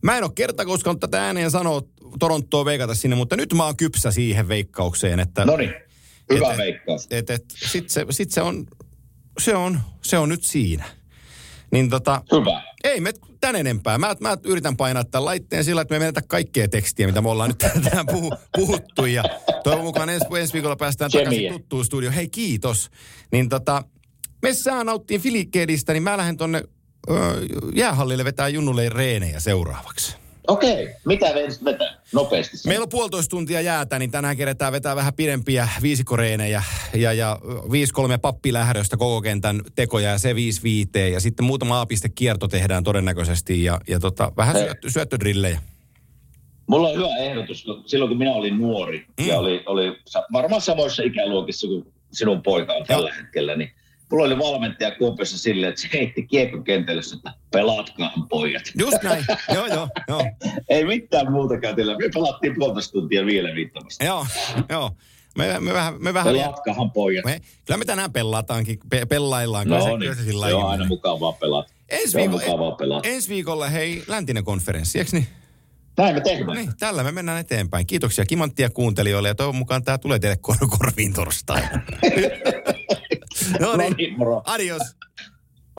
mä en ole kertakaan uskonut tätä ääneen sanoa Torontoa veikata sinne, mutta nyt mä oon kypsä siihen veikkaukseen, että... No niin, hyvä et, veikkaus. Et, et, sit, se, sit se, on, se, on, se on nyt siinä. Niin tota, Hyvä. Ei me tän enempää. Mä, mä yritän painaa tämän laitteen sillä, että me menetä kaikkea tekstiä, mitä me ollaan nyt tähän puhu, puhuttu. Ja toivon mukaan ensi, ensi viikolla päästään Kemia. takaisin tuttuun studioon. Hei, kiitos. Niin tota, me sää nauttiin Filikkeedistä, niin mä lähden tonne ö, jäähallille vetää junnulle reenejä seuraavaksi. Okei, mitä vedet vetää? Nopeasti. sen. Meillä on puolitoista tuntia jäätä, niin tänään keretään vetää vähän pidempiä viisikoreenejä ja, ja 5-3 pappilähdöstä koko kentän tekoja ja se 5 viiteen. Ja sitten muutama apiste kierto tehdään todennäköisesti ja, ja tota, vähän Hei. syöttö, syöttödrillejä. Mulla on hyvä ehdotus, kun silloin kun minä olin nuori mm. ja oli, oli varmaan samoissa ikäluokissa kuin sinun poika on tällä hetkellä, niin mulla oli valmentaja Kuopiossa silleen, että se heitti kiekkokentälle, että pelatkaan pojat. Just näin. joo, joo, joo. Ei mitään muuta käytellä. Me pelattiin puolitoista tuntia vielä viittomasti. Joo, joo. Me, me vähän, me vähän Pelatkahan pojat. me, kyllä me tänään pellataankin, pe, pellaillaan. Kyllä No se, niin, se sillä on aina mukavaa pelata. Ensi, viikolla, mukavaa pelata. ensi viikolla hei, läntinen konferenssi, eikö niin? Näin me tehdään. Niin, tällä me mennään eteenpäin. Kiitoksia Kimanttia kuuntelijoille ja toivon mukaan tämä tulee teille kor- korviin torstaina. No niin, Adios.